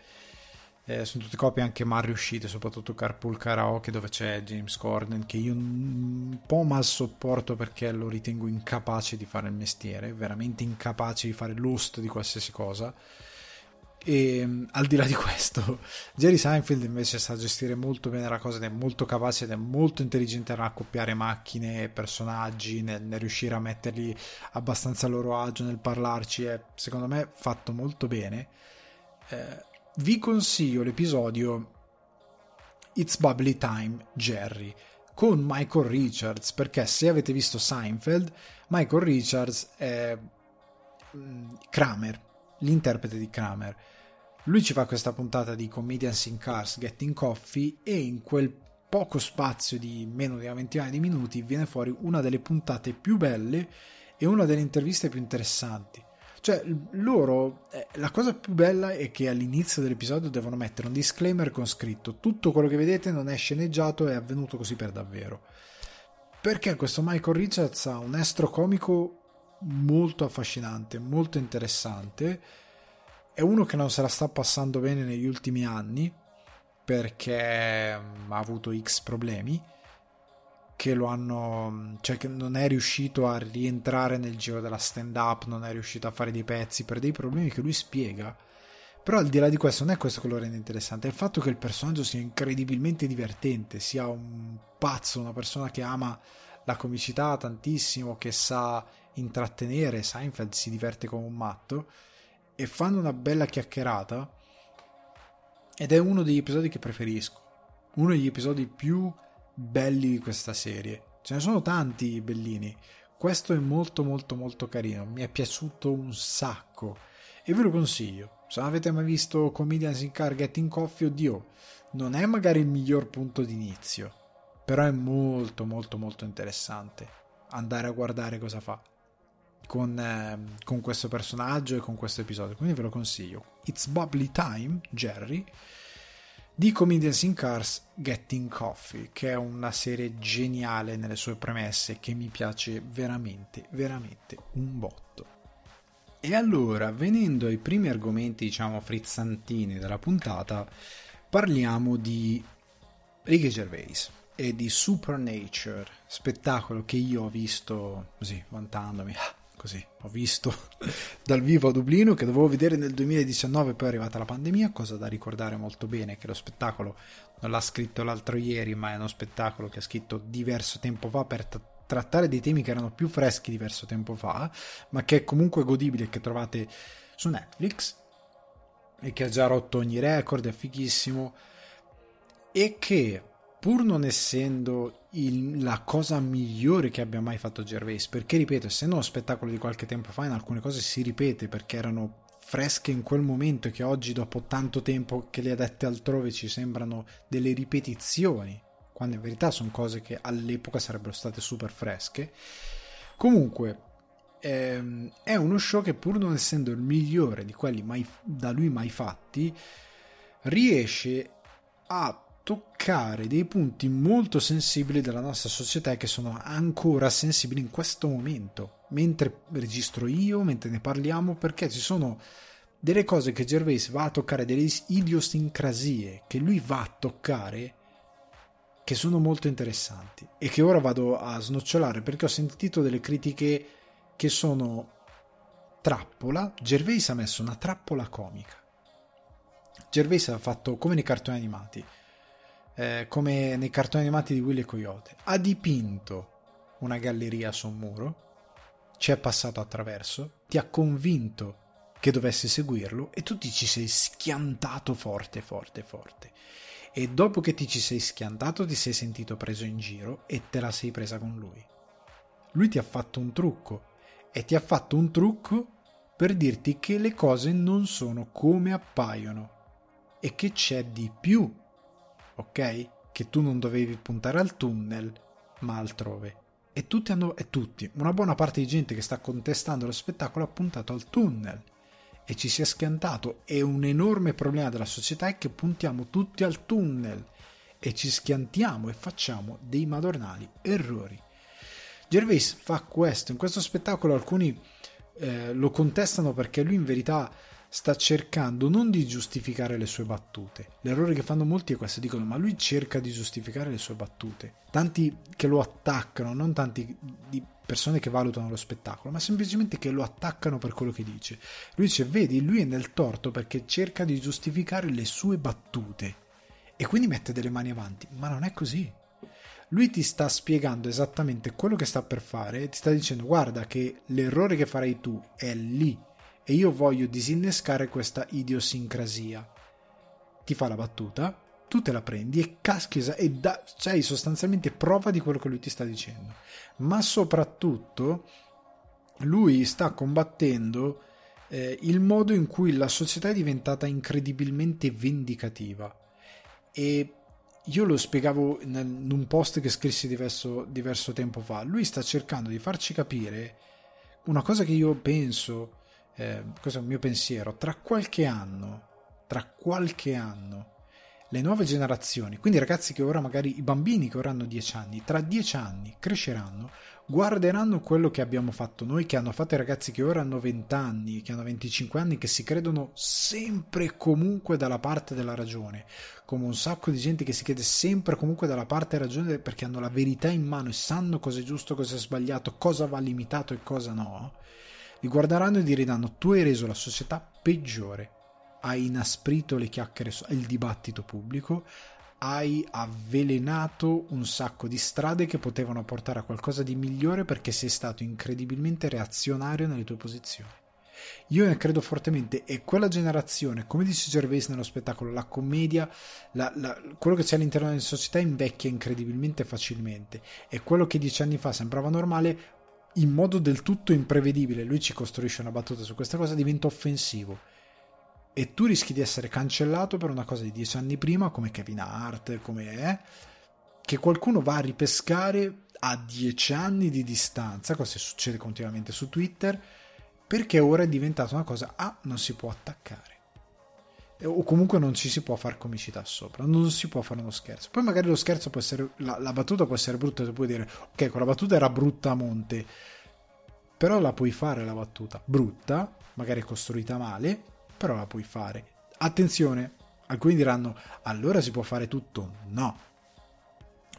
Eh, sono tutte copie anche mal riuscite, soprattutto Carpool Karaoke dove c'è James Corden che io un po' mal sopporto perché lo ritengo incapace di fare il mestiere, veramente incapace di fare l'host di qualsiasi cosa e mm, al di là di questo, Jerry Seinfeld invece sa gestire molto bene la cosa ed è molto capace ed è molto intelligente a raccoppiare macchine e personaggi, nel, nel, riuscire a metterli abbastanza a loro agio nel parlarci. È secondo me fatto molto bene. Eh, vi consiglio l'episodio It's Bubbly Time Jerry con Michael Richards perché se avete visto Seinfeld, Michael Richards è mm, Kramer l'interprete di Kramer. Lui ci fa questa puntata di Comedians in Cars Getting Coffee e in quel poco spazio di meno di una ventina di minuti viene fuori una delle puntate più belle e una delle interviste più interessanti. Cioè, loro, eh, la cosa più bella è che all'inizio dell'episodio devono mettere un disclaimer con scritto tutto quello che vedete non è sceneggiato, è avvenuto così per davvero. Perché questo Michael Richards ha un estro comico molto affascinante, molto interessante. È uno che non se la sta passando bene negli ultimi anni perché mm, ha avuto X problemi che lo hanno cioè che non è riuscito a rientrare nel giro della stand up, non è riuscito a fare dei pezzi per dei problemi che lui spiega. Però al di là di questo non è questo che lo rende interessante, è il fatto che il personaggio sia incredibilmente divertente, sia un pazzo, una persona che ama la comicità tantissimo, che sa intrattenere, Seinfeld si diverte come un matto e fanno una bella chiacchierata ed è uno degli episodi che preferisco, uno degli episodi più belli di questa serie. Ce ne sono tanti bellini. Questo è molto molto molto carino, mi è piaciuto un sacco e ve lo consiglio. Se non avete mai visto Comedians in Car Getting Coffee, oddio, non è magari il miglior punto d'inizio, però è molto molto molto interessante andare a guardare cosa fa con, eh, con questo personaggio e con questo episodio, quindi ve lo consiglio. It's Bubbly Time, Jerry, di Comedians in Cars Getting Coffee, che è una serie geniale nelle sue premesse che mi piace veramente, veramente un botto. E allora, venendo ai primi argomenti, diciamo, frizzantini della puntata, parliamo di Ricky Gervais e di Supernature, spettacolo che io ho visto così, vantandomi, così ho visto dal vivo a Dublino che dovevo vedere nel 2019 poi è arrivata la pandemia cosa da ricordare molto bene che lo spettacolo non l'ha scritto l'altro ieri ma è uno spettacolo che ha scritto diverso tempo fa per t- trattare dei temi che erano più freschi diverso tempo fa ma che è comunque godibile che trovate su Netflix e che ha già rotto ogni record è fighissimo e che pur non essendo il, la cosa migliore che abbia mai fatto Gervais, perché ripeto, essendo uno spettacolo di qualche tempo fa, in alcune cose si ripete perché erano fresche in quel momento e che oggi, dopo tanto tempo che le ha dette altrove, ci sembrano delle ripetizioni, quando in verità sono cose che all'epoca sarebbero state super fresche. Comunque, ehm, è uno show che pur non essendo il migliore di quelli mai, da lui mai fatti, riesce a toccare dei punti molto sensibili della nostra società che sono ancora sensibili in questo momento, mentre registro io, mentre ne parliamo, perché ci sono delle cose che Gervais va a toccare, delle idiosincrasie che lui va a toccare che sono molto interessanti e che ora vado a snocciolare perché ho sentito delle critiche che sono trappola. Gervais ha messo una trappola comica. Gervais ha fatto come nei cartoni animati eh, come nei cartoni animati di Willy Coyote. Ha dipinto una galleria su un muro, ci è passato attraverso, ti ha convinto che dovessi seguirlo e tu ti ci sei schiantato forte, forte, forte. E dopo che ti ci sei schiantato ti sei sentito preso in giro e te la sei presa con lui. Lui ti ha fatto un trucco e ti ha fatto un trucco per dirti che le cose non sono come appaiono e che c'è di più ok? Che tu non dovevi puntare al tunnel, ma altrove. E tutti hanno, e tutti, una buona parte di gente che sta contestando lo spettacolo ha puntato al tunnel e ci si è schiantato. E un enorme problema della società è che puntiamo tutti al tunnel e ci schiantiamo e facciamo dei madornali errori. Gervais fa questo, in questo spettacolo alcuni eh, lo contestano perché lui in verità sta cercando non di giustificare le sue battute. L'errore che fanno molti è questo, dicono ma lui cerca di giustificare le sue battute. Tanti che lo attaccano, non tanti di persone che valutano lo spettacolo, ma semplicemente che lo attaccano per quello che dice. Lui dice, vedi, lui è nel torto perché cerca di giustificare le sue battute e quindi mette delle mani avanti, ma non è così. Lui ti sta spiegando esattamente quello che sta per fare ti sta dicendo guarda che l'errore che farai tu è lì e io voglio disinnescare questa idiosincrasia. Ti fa la battuta, tu te la prendi e caschi e da, sei sostanzialmente prova di quello che lui ti sta dicendo. Ma soprattutto lui sta combattendo eh, il modo in cui la società è diventata incredibilmente vendicativa. E io lo spiegavo in un post che scrissi diverso, diverso tempo fa. Lui sta cercando di farci capire una cosa che io penso eh, questo è un mio pensiero, tra qualche anno, tra qualche anno, le nuove generazioni, quindi i ragazzi che ora magari, i bambini che ora hanno 10 anni, tra 10 anni cresceranno, guarderanno quello che abbiamo fatto noi, che hanno fatto i ragazzi che ora hanno 20 anni, che hanno 25 anni, che si credono sempre e comunque dalla parte della ragione, come un sacco di gente che si crede sempre comunque dalla parte della ragione perché hanno la verità in mano e sanno cosa è giusto, cosa è sbagliato, cosa va limitato e cosa no li guarderanno e diranno tu hai reso la società peggiore, hai inasprito le chiacchiere il dibattito pubblico, hai avvelenato un sacco di strade che potevano portare a qualcosa di migliore perché sei stato incredibilmente reazionario nelle tue posizioni. Io ne credo fortemente e quella generazione, come dice Gervais nello spettacolo, la commedia, la, la, quello che c'è all'interno della società invecchia incredibilmente facilmente. E quello che dieci anni fa sembrava normale in modo del tutto imprevedibile, lui ci costruisce una battuta su questa cosa, diventa offensivo. E tu rischi di essere cancellato per una cosa di dieci anni prima, come Kevin Hart, come è, che qualcuno va a ripescare a dieci anni di distanza, cosa succede continuamente su Twitter, perché ora è diventata una cosa, ah, non si può attaccare. O comunque non ci si può fare comicità sopra, non si può fare uno scherzo. Poi magari lo scherzo può essere, la, la battuta può essere brutta, tu puoi dire, ok, quella battuta era brutta a monte, però la puoi fare la battuta, brutta, magari costruita male, però la puoi fare. Attenzione, alcuni diranno, allora si può fare tutto? No,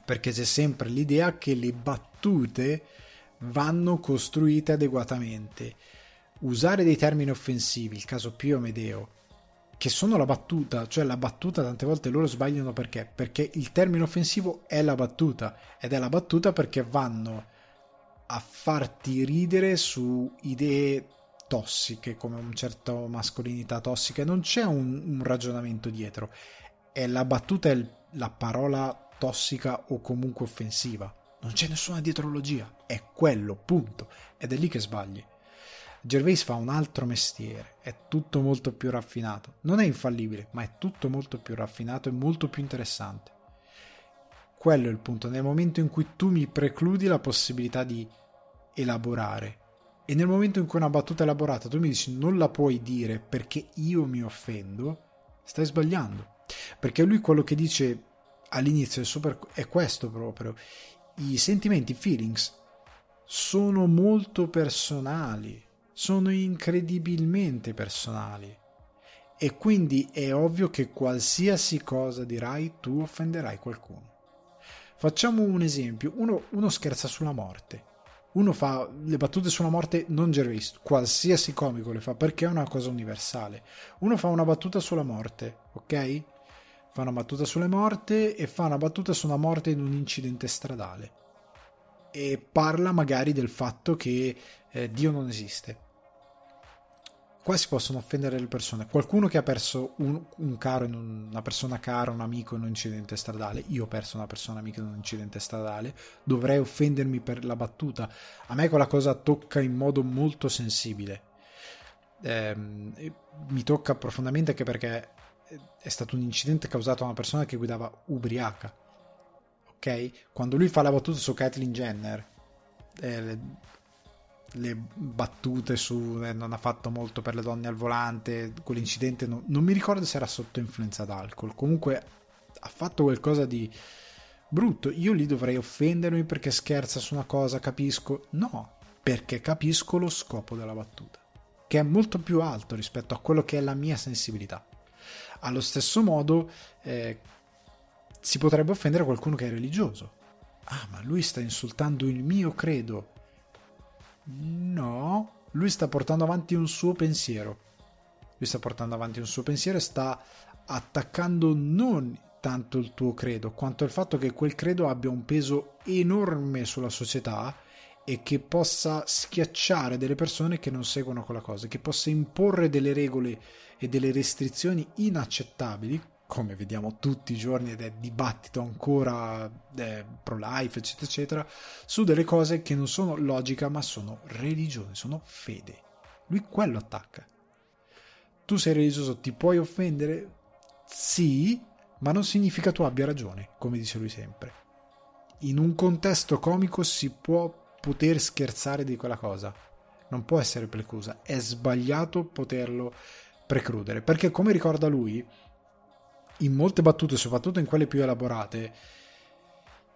perché c'è sempre l'idea che le battute vanno costruite adeguatamente. Usare dei termini offensivi, il caso Pio Medeo, che sono la battuta, cioè la battuta tante volte loro sbagliano perché? Perché il termine offensivo è la battuta ed è la battuta perché vanno a farti ridere su idee tossiche come un certo mascolinità tossica non c'è un, un ragionamento dietro è la battuta è la parola tossica o comunque offensiva. Non c'è nessuna dietrologia, è quello, punto. Ed è lì che sbagli. Gervais fa un altro mestiere, è tutto molto più raffinato. Non è infallibile, ma è tutto molto più raffinato e molto più interessante. Quello è il punto, nel momento in cui tu mi precludi la possibilità di elaborare. E nel momento in cui una battuta è elaborata tu mi dici non la puoi dire perché io mi offendo, stai sbagliando. Perché lui quello che dice all'inizio super, è questo proprio. I sentimenti, i feelings, sono molto personali, sono incredibilmente personali. E quindi è ovvio che qualsiasi cosa dirai tu offenderai qualcuno. Facciamo un esempio, uno, uno scherza sulla morte, uno fa le battute sulla morte non Gervais, qualsiasi comico le fa perché è una cosa universale. Uno fa una battuta sulla morte, ok? fa una battuta sulle morte e fa una battuta su una morte in un incidente stradale e parla magari del fatto che eh, Dio non esiste. Qua si possono offendere le persone. Qualcuno che ha perso un, un caro, un, una persona cara, un amico in un incidente stradale. Io ho perso una persona amica in un incidente stradale. Dovrei offendermi per la battuta. A me quella cosa tocca in modo molto sensibile. Eh, mi tocca profondamente anche perché è stato un incidente causato da una persona che guidava ubriaca. Ok? Quando lui fa la battuta su Kathleen Jenner, eh, le, battute su eh, non ha fatto molto per le donne al volante, quell'incidente non, non mi ricordo se era sotto influenza d'alcol. Comunque ha fatto qualcosa di brutto. Io lì dovrei offendermi perché scherza su una cosa, capisco. No, perché capisco lo scopo della battuta, che è molto più alto rispetto a quello che è la mia sensibilità. Allo stesso modo eh, si potrebbe offendere qualcuno che è religioso. Ah, ma lui sta insultando il mio credo. No, lui sta portando avanti un suo pensiero. Lui sta portando avanti un suo pensiero e sta attaccando non tanto il tuo credo, quanto il fatto che quel credo abbia un peso enorme sulla società e che possa schiacciare delle persone che non seguono quella cosa, che possa imporre delle regole e delle restrizioni inaccettabili, come vediamo tutti i giorni ed è dibattito ancora eh, pro-life, eccetera, eccetera, su delle cose che non sono logica ma sono religione, sono fede. Lui quello attacca. Tu sei religioso, ti puoi offendere? Sì, ma non significa tu abbia ragione, come dice lui sempre. In un contesto comico si può poter scherzare di quella cosa, non può essere preclusa, è sbagliato poterlo precludere, perché come ricorda lui, in molte battute, soprattutto in quelle più elaborate,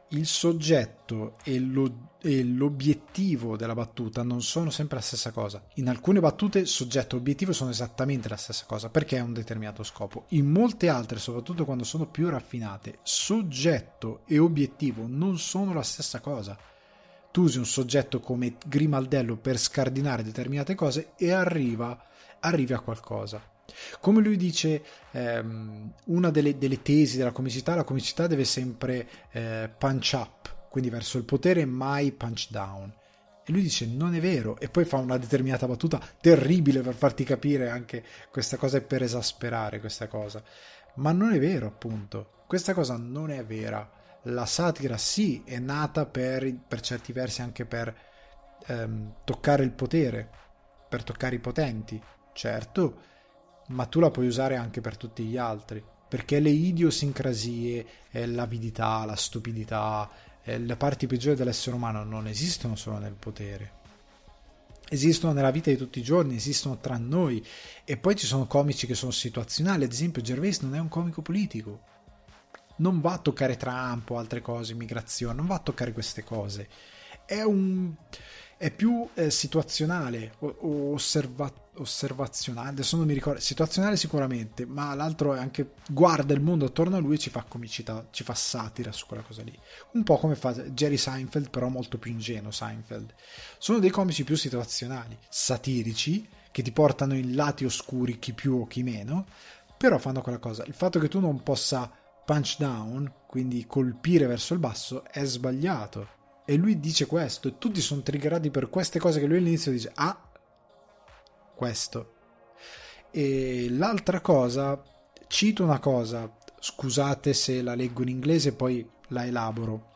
il soggetto e, lo, e, l'obiettivo della battuta non sono sempre la stessa cosa. In alcune battute soggetto e obiettivo sono esattamente la stessa cosa perché è un determinato scopo. In molte altre, soprattutto quando sono più raffinate, soggetto e obiettivo non sono la stessa cosa. Tu usi un soggetto come grimaldello per scardinare determinate cose e arriva arrivi a qualcosa. Come lui dice, ehm, una delle, delle, tesi della comicità, la comicità deve sempre eh, punch up, quindi verso il potere, mai punch down. E lui dice non è vero e poi fa una determinata battuta terribile per farti capire anche questa cosa e per esasperare questa cosa. Ma non è vero appunto, questa cosa non è vera. La satira sì è nata per, per certi versi anche per ehm, toccare il potere, per toccare i potenti, certo, ma tu la puoi usare anche per tutti gli altri, perché le idiosincrasie, l'avidità, la stupidità, le parti peggiori dell'essere umano non esistono solo nel potere. Esistono nella vita di tutti i giorni, esistono tra noi. E poi ci sono comici che sono situazionali, ad esempio Gervais non è un comico politico, non va a toccare Trump o altre cose, immigrazione, non va a toccare queste cose, è un è più eh, situazionale o, o osserva, osservazionale, adesso non mi ricordo, situazionale sicuramente, ma l'altro è anche guarda il mondo attorno a lui e ci fa comicità, ci fa satira su quella cosa lì. Un po' come fa Jerry Seinfeld, però molto più ingenuo Seinfeld. Sono dei comici più situazionali, satirici, che ti portano in lati oscuri, chi più o chi meno, però fanno quella cosa. Il fatto che tu non possa punch down, quindi colpire verso il basso, è sbagliato e lui dice questo e tutti sono triggerati per queste cose che lui all'inizio dice ah questo. E l'altra cosa cito una cosa scusate se la leggo in inglese poi la elaboro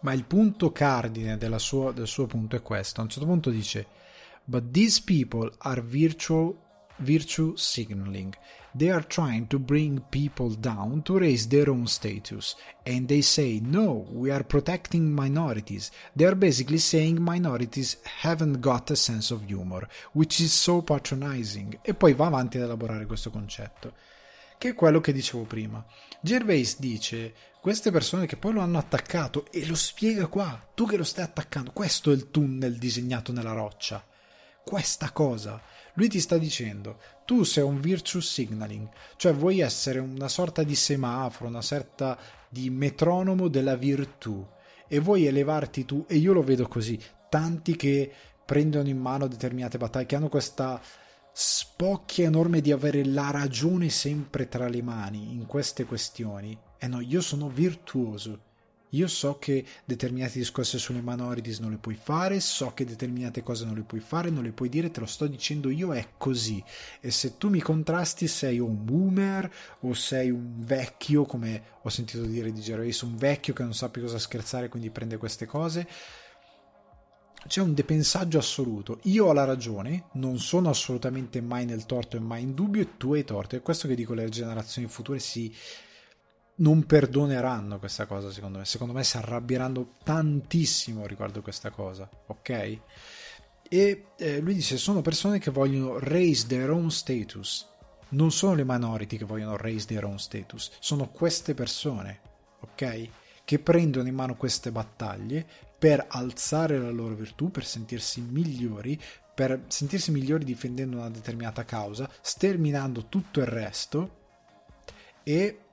ma il punto cardine sua, del suo punto è questo. A un certo punto dice but these people are virtual virtue signaling they are trying to bring people down to raise their own status. And they say, no, we are protecting minorities. They are basically saying minorities haven't got a sense of humor, which is so patronizing. E poi va avanti ad elaborare questo concetto, che è quello che dicevo prima. Gervais dice, queste persone che poi lo hanno attaccato, e lo spiega qua, tu che lo stai attaccando, questo è il tunnel disegnato nella roccia. Questa cosa lui ti sta dicendo, tu sei un virtue signaling, cioè vuoi essere una sorta di semaforo, una sorta di metronomo della virtù e vuoi elevarti tu, e io lo vedo così, tanti che prendono in mano determinate battaglie, che hanno questa spocchia enorme di avere la ragione sempre tra le mani in queste questioni. E no, io sono virtuoso, io so che determinati discorsi sulle minorities non le puoi fare, so che determinate cose non le puoi fare, non le puoi dire, te lo sto dicendo io, è così. E se tu mi contrasti sei un boomer o sei un vecchio, come ho sentito dire di Gervais, un vecchio che non sa più cosa scherzare, quindi prende queste cose. C'è un depensaggio assoluto. Io ho la ragione, non sono assolutamente mai nel torto e mai in dubbio, e tu hai torto. È questo che dico le generazioni future si non perdoneranno questa cosa, secondo me. Secondo me si arrabbieranno tantissimo riguardo questa cosa, ok? E eh, lui dice: Sono persone che vogliono raise their own status. Non sono le minority che vogliono raise their own status, sono queste persone, ok? Che prendono in mano queste battaglie per alzare la loro virtù, per sentirsi migliori, per sentirsi migliori difendendo una determinata causa, sterminando tutto il resto e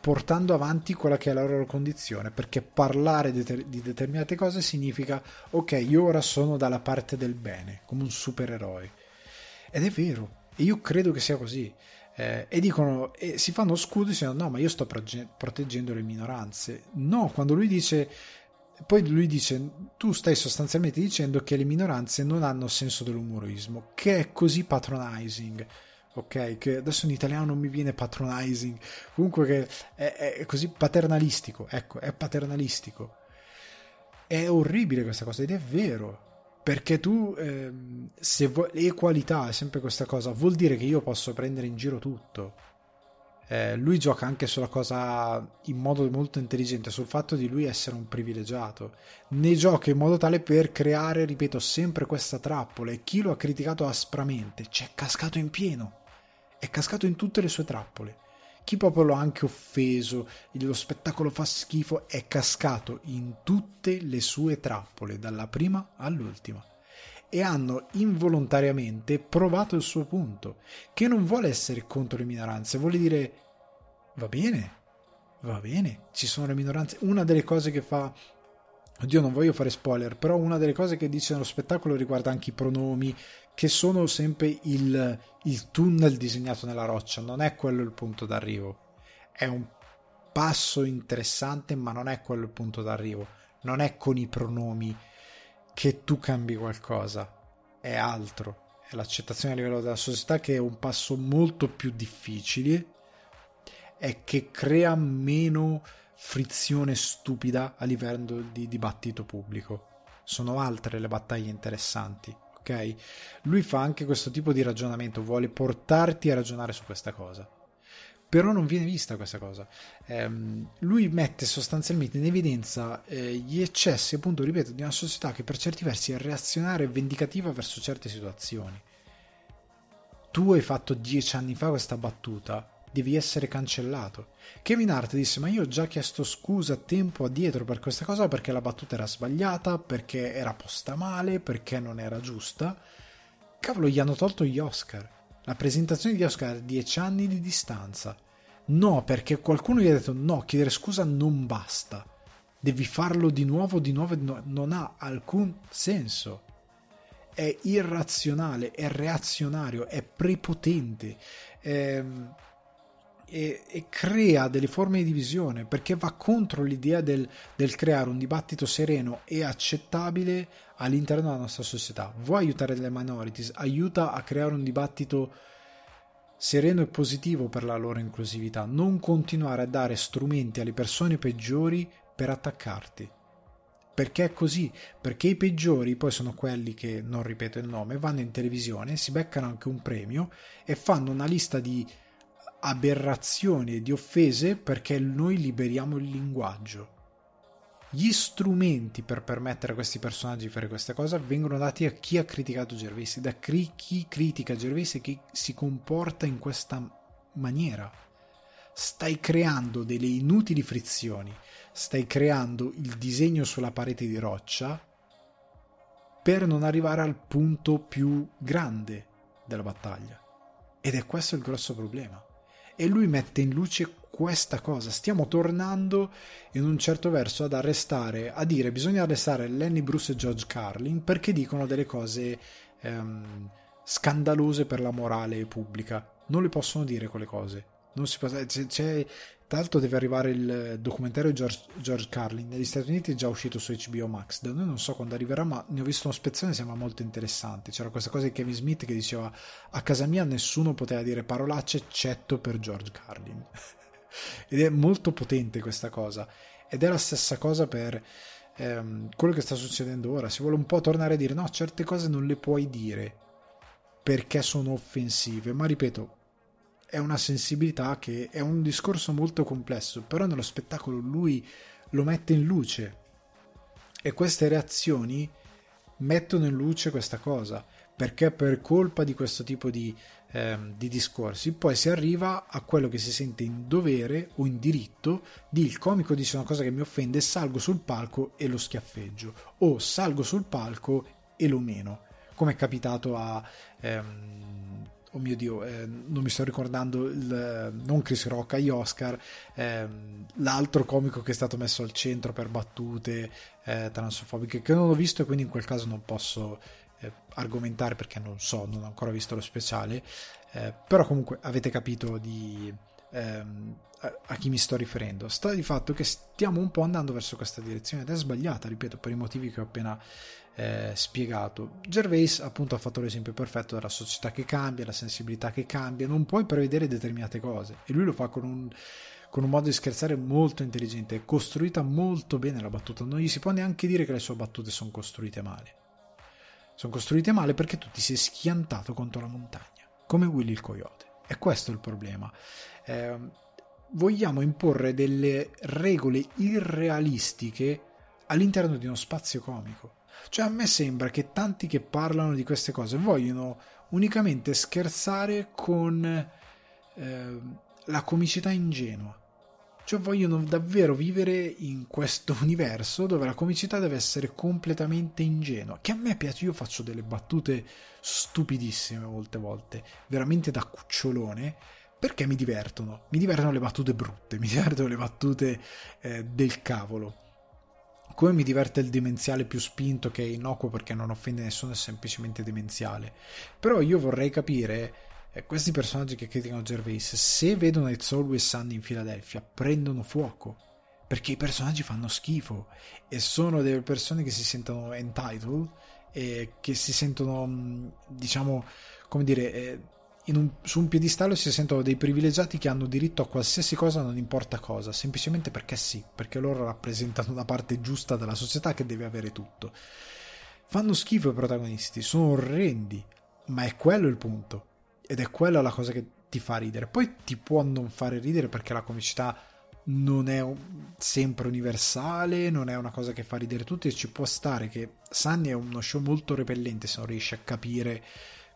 portando avanti quella che è la loro condizione, perché parlare di, ter- di, determinate cose significa ok, io ora sono dalla parte del bene, come un supereroe. Ed è vero, e io credo che sia così. Eh, e dicono, e si fanno scudo dicendo no, ma io sto proge- proteggendo le minoranze. No, quando lui dice, poi lui dice, tu stai sostanzialmente dicendo che le minoranze non hanno senso dell'umorismo, che è così patronizing ok? Che adesso in italiano non mi viene patronizing, comunque che è, è così paternalistico, ecco, è paternalistico. È orribile questa cosa ed è vero, perché tu, ehm, se vuoi, equalità è sempre questa cosa, vuol dire che io posso prendere in giro tutto. Eh, lui gioca anche sulla cosa in modo molto intelligente, sul fatto di lui essere un privilegiato. Ne gioca in modo tale per creare, ripeto, sempre questa trappola e chi lo ha criticato aspramente c'è cascato in pieno è cascato in tutte le sue trappole. Chi proprio l'ha anche offeso, lo spettacolo fa schifo, è cascato in tutte le sue trappole, dalla prima all'ultima. E hanno involontariamente provato il suo punto, che non vuole essere contro le minoranze, vuole dire va bene, va bene, ci sono le minoranze. Una delle cose che fa Oddio, non voglio fare spoiler, però una delle cose che dice nello spettacolo riguarda anche i pronomi, che sono sempre il, il tunnel disegnato nella roccia, non è quello il punto d'arrivo. È un passo interessante, ma non è quello il punto d'arrivo. Non è con i pronomi che tu cambi qualcosa, è altro. È l'accettazione a livello della società che è un passo molto più difficile e che crea meno frizione stupida a livello di dibattito pubblico. Sono altre le battaglie interessanti ok? Lui fa anche questo tipo di ragionamento, vuole portarti a ragionare su questa cosa. però non viene vista questa cosa. Eh, lui mette sostanzialmente in evidenza eh, gli eccessi, appunto, ripeto, di una società che per certi versi è reazionaria e vendicativa verso certe situazioni. Tu hai fatto dieci anni fa questa battuta, devi essere cancellato. Kevin Hart disse: Ma io ho già chiesto scusa tempo addietro per questa cosa perché la battuta era sbagliata, perché era posta male, perché non era giusta. Cavolo, gli hanno tolto gli Oscar la presentazione di Oscar a 10 anni di distanza. No, perché qualcuno gli ha detto no, chiedere scusa non basta. Devi farlo di nuovo, di nuovo, no, non ha alcun senso. È irrazionale, è reazionario, è prepotente. È e, e, crea delle forme di divisione perché va contro l'idea del, del, creare un dibattito sereno e accettabile all'interno della nostra società. Vuoi aiutare le minorities? Aiuta a creare un dibattito sereno e positivo per la loro inclusività, non continuare a dare strumenti alle persone peggiori per attaccarti. Perché è così? Perché i peggiori poi sono quelli che, non ripeto il nome, vanno in televisione, si beccano anche un premio e fanno una lista di aberrazioni e di offese perché noi liberiamo il linguaggio. Gli strumenti per permettere a questi personaggi di fare questa cosa vengono dati a chi ha criticato Gervais, da chi critica Gervais e chi si comporta in questa maniera. Stai creando delle inutili frizioni, stai creando il disegno sulla parete di roccia per non arrivare al punto più grande della battaglia. Ed è questo il grosso problema e lui mette in luce questa cosa. Stiamo tornando in un certo verso ad arrestare, a dire bisogna arrestare Lenny Bruce e George Carlin perché dicono delle cose ehm, scandalose per la morale pubblica. Non le possono dire quelle cose. Non si può, c'è, c'è, tra l'altro deve arrivare il documentario George, George, Carlin. Negli Stati Uniti è già uscito su HBO Max. Da noi non so quando arriverà, ma ne ho visto una spezzone sembra molto interessante. C'era questa cosa di Kevin Smith che diceva a casa mia nessuno poteva dire parolacce eccetto per George Carlin. Ed è molto potente questa cosa. Ed è la stessa cosa per ehm, quello che sta succedendo ora. Si vuole un po' tornare a dire no, certe cose non le puoi dire perché sono offensive. Ma ripeto, è una sensibilità che è un discorso molto complesso, però nello spettacolo lui lo mette in luce. E queste reazioni mettono in luce questa cosa perché per colpa di questo tipo di, ehm, di, discorsi poi si arriva a quello che si sente in dovere o in diritto di il comico dice una cosa che mi offende salgo sul palco e lo schiaffeggio o salgo sul palco e lo meno come è capitato a ehm, oh mio dio, eh, non mi sto ricordando il, non Chris Rock, agli Oscar, eh, l'altro comico che è stato messo al centro per battute eh, transofobiche, che non ho visto e quindi in quel caso non posso eh, argomentare perché non so, non ho ancora visto lo speciale, eh, però comunque avete capito di, ehm, a chi mi sto riferendo. Sta di fatto che stiamo un po' andando verso questa direzione ed è sbagliata, ripeto, per i motivi che ho appena eh, spiegato. Gervais appunto ha fatto l'esempio perfetto della società che cambia, la sensibilità che cambia, non puoi prevedere determinate cose e lui lo fa con un, con un modo di scherzare molto intelligente, è costruita molto bene la battuta, non gli si può neanche dire che le sue battute sono costruite male. Sono costruite male perché tu ti sei schiantato contro la montagna, come Willy il coyote. E questo è il problema. Eh, vogliamo imporre delle regole irrealistiche all'interno di uno spazio comico. Cioè a me sembra che tanti che parlano di queste cose vogliono unicamente scherzare con eh, la comicità ingenua. Cioè vogliono davvero vivere in questo universo dove la comicità deve essere completamente ingenua. Che a me piace, io faccio delle battute stupidissime molte volte, veramente da cucciolone, perché mi divertono. Mi divertono le battute brutte, mi divertono le battute eh, del cavolo come mi diverte il demenziale più spinto che è innocuo perché non offende nessuno, è semplicemente demenziale. Però io vorrei capire, eh, questi personaggi che criticano Gervais, se vedono It's Always Sunny in Filadelfia, prendono fuoco. Perché i personaggi fanno schifo e sono delle persone che si sentono entitled e che si sentono, mm, diciamo, come dire, eh, un, su un piedistallo si sentono dei privilegiati che hanno diritto a qualsiasi cosa, non importa cosa, semplicemente perché sì, perché loro rappresentano una parte giusta della società che deve avere tutto. Fanno schifo i protagonisti, sono orrendi, ma è quello il punto. Ed è quella la cosa che ti fa ridere. Poi ti può non fare ridere perché la comicità non è sempre universale, non è una cosa che fa ridere tutti e ci può stare che Sunny è uno show molto repellente se non riesci a capire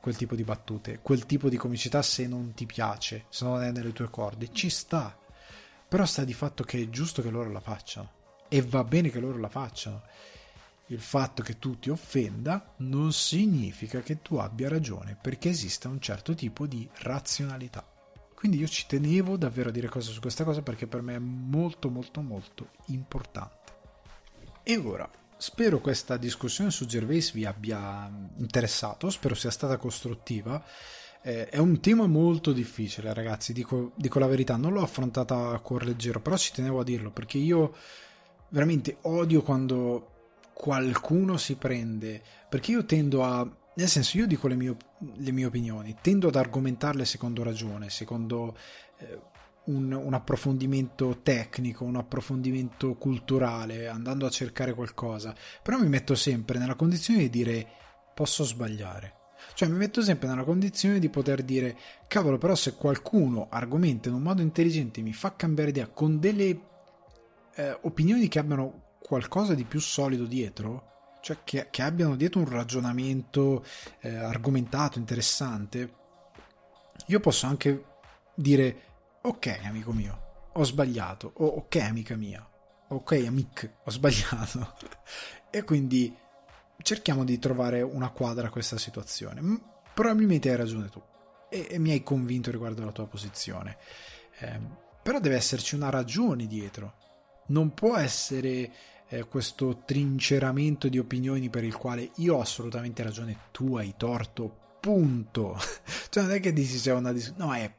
quel tipo di battute, quel tipo di comicità se non ti piace, se non è nelle tue corde, ci sta. Però sta di fatto che è giusto che loro la facciano e va bene che loro la facciano. Il fatto che tu ti offenda non significa che tu abbia ragione, perché esiste un certo tipo di razionalità. Quindi io ci tenevo davvero a dire cose su questa cosa perché per me è molto molto molto importante. E ora, spero questa discussione su Gervais vi abbia interessato, spero sia stata costruttiva. Eh, è un tema molto difficile, ragazzi, dico, dico la verità, non l'ho affrontata a cuor leggero, però ci tenevo a dirlo perché io veramente odio quando qualcuno si prende, perché io tendo a nel senso, io dico le mie, le mie opinioni, tendo ad argomentarle secondo ragione, secondo eh, un, un, approfondimento tecnico, un approfondimento culturale, andando a cercare qualcosa, però mi metto sempre nella condizione di dire posso sbagliare. Cioè mi metto sempre nella condizione di poter dire cavolo, però se qualcuno argomenta in un modo intelligente mi fa cambiare idea con delle eh, opinioni che abbiano qualcosa di più solido dietro, cioè che, che abbiano dietro un ragionamento eh, argomentato, interessante, io posso anche dire ok amico mio, ho sbagliato, o ok amica mia, ok amic, ho sbagliato. e quindi cerchiamo di trovare una quadra a questa situazione. Probabilmente hai ragione tu e, e mi hai convinto riguardo alla tua posizione. Eh, però deve esserci una ragione dietro. Non può essere eh, questo trinceramento di opinioni per il quale io ho assolutamente ragione, tu hai torto, punto. cioè non è che dici c'è una discussione, no, è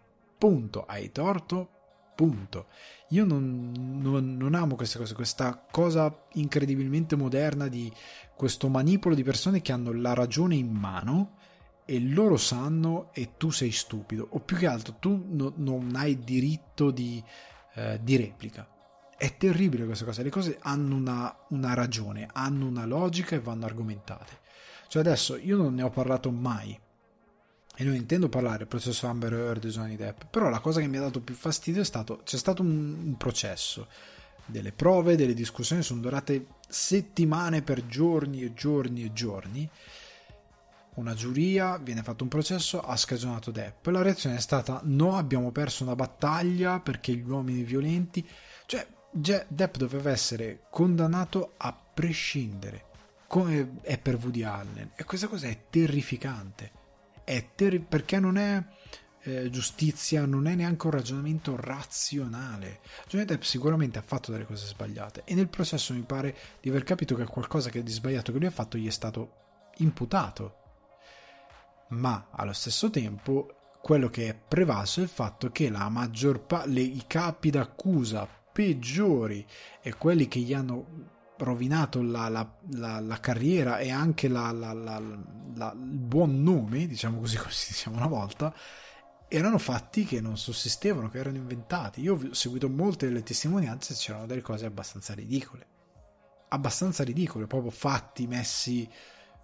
punto, hai torto, punto. Io non, non, non, amo queste cose, questa cosa incredibilmente moderna di questo manipolo di persone che hanno la ragione in mano e loro sanno e tu sei stupido, o più che altro tu no, non hai diritto di, eh, di replica. È terribile questa cosa, le cose hanno una, una ragione, hanno una logica e vanno argomentate. Cioè adesso io non ne ho parlato mai e non intendo parlare del processo Amber Heard e Johnny Depp, però la cosa che mi ha dato più fastidio è stato c'è stato un, un processo, delle prove, delle discussioni sono durate settimane per giorni e giorni e giorni. Una giuria, viene fatto un processo, ha scagionato Depp. La reazione è stata: no, abbiamo perso una battaglia perché gli uomini violenti. Cioè, Depp doveva essere condannato a prescindere, come è per Woody Allen. E questa cosa è terrificante. È terri- perché non è eh, giustizia, non è neanche un ragionamento razionale. Johnny Depp sicuramente ha fatto delle cose sbagliate e nel processo mi pare di aver capito che qualcosa che di sbagliato che lui ha fatto gli è stato imputato. Ma allo stesso tempo quello che è prevalso è il fatto che la maggior parte, i capi d'accusa peggiori e quelli che gli hanno rovinato la, la, la, la carriera e anche il buon nome, diciamo così come si diceva una volta, erano fatti che non sussistevano, che erano inventati. Io ho seguito molte delle testimonianze e c'erano delle cose abbastanza ridicole. Abbastanza ridicole, proprio fatti messi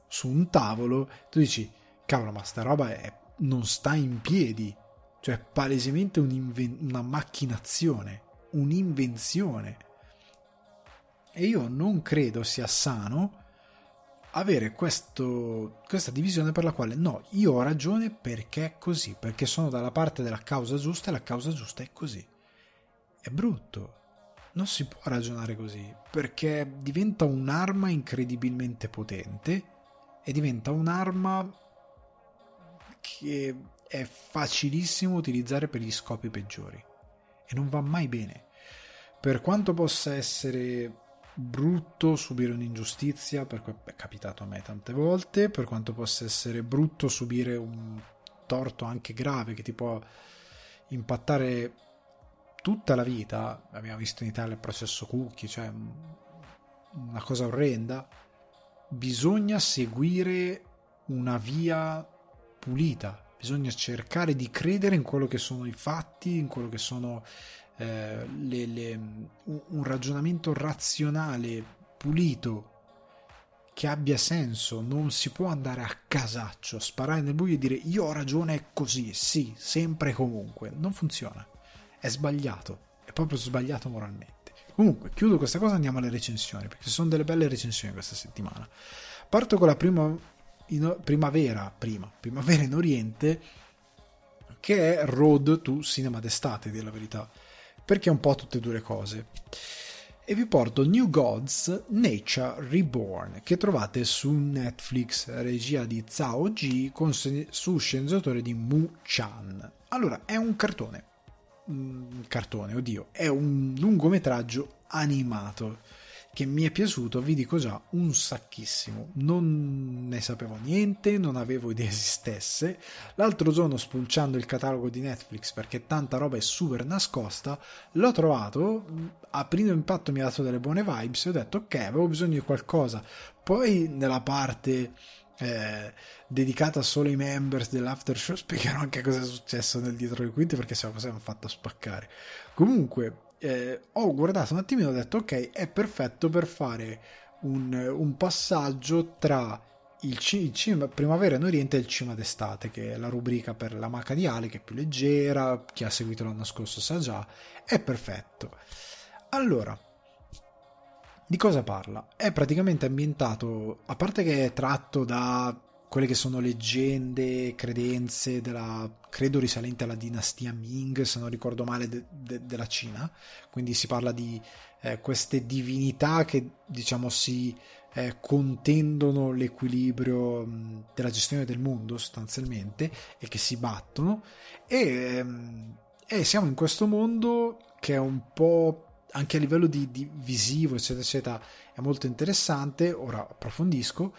su un tavolo. Tu dici, cavolo, ma sta roba è, non sta in piedi. Cioè, palesemente una macchinazione un'invenzione. E io non credo sia sano avere questo, questa divisione per la quale no, io ho ragione perché è così, perché sono dalla parte della causa giusta e la causa giusta è così. È brutto. Non si può ragionare così, perché diventa un'arma incredibilmente potente e diventa un'arma che è facilissimo utilizzare per gli scopi peggiori e non va mai bene. Per quanto possa essere brutto subire un'ingiustizia, perché è capitato a me tante volte, per quanto possa essere brutto subire un torto anche grave che ti può impattare tutta la vita, abbiamo visto in Italia il processo Cucchi, cioè una cosa orrenda, bisogna seguire una via pulita, bisogna cercare di credere in quello che sono i fatti, in quello che sono eh, le, le, un ragionamento razionale, pulito, che abbia senso, non si può andare a casaccio, sparare nel buio e dire io ho ragione, è così, sì, sempre e comunque, non funziona, è sbagliato, è proprio sbagliato moralmente. Comunque, chiudo questa cosa, andiamo alle recensioni, perché ci sono delle belle recensioni questa settimana. Parto con la prima in, primavera, prima, primavera in Oriente, che è Road to Cinema d'estate, di la verità, perché è un po' tutte e due le cose. E vi porto New Gods Nature Reborn, che trovate su Netflix, regia di Zhao Ji, con, su sceneggiatore di Mu Chan. Allora, è un cartone cartone, oddio, è un lungometraggio animato che mi è piaciuto, vi dico già, un sacchissimo. Non ne sapevo niente, non avevo idea esistesse. L'altro giorno, spulciando il catalogo di Netflix perché tanta roba è super nascosta, l'ho trovato. A primo impatto mi ha dato delle buone vibes e ho detto, ok, avevo bisogno di qualcosa. Poi, nella parte eh, dedicata solo ai members dell'after show spiegherò anche cosa è successo nel dietro le quinte perché se la cosa mi ha fatto spaccare comunque eh, ho guardato un attimino e ho detto ok è perfetto per fare un, un passaggio tra il, il, cinema primavera in Oriente e il cinema d'estate che è la rubrica per la maca di Ale che è più leggera chi ha seguito l'anno scorso sa già è perfetto allora di cosa parla? È praticamente ambientato, a parte che è tratto da quelle che sono leggende, credenze della, credo risalente alla dinastia Ming, se non ricordo male, de, de, della Cina. Quindi si parla di eh, queste divinità che, diciamo, si eh, contendono l'equilibrio mh, della gestione del mondo sostanzialmente e che si battono. E, ehm, e siamo in questo mondo che è un po' anche a livello di, di visivo, eccetera, eccetera, è molto interessante. Ora approfondisco.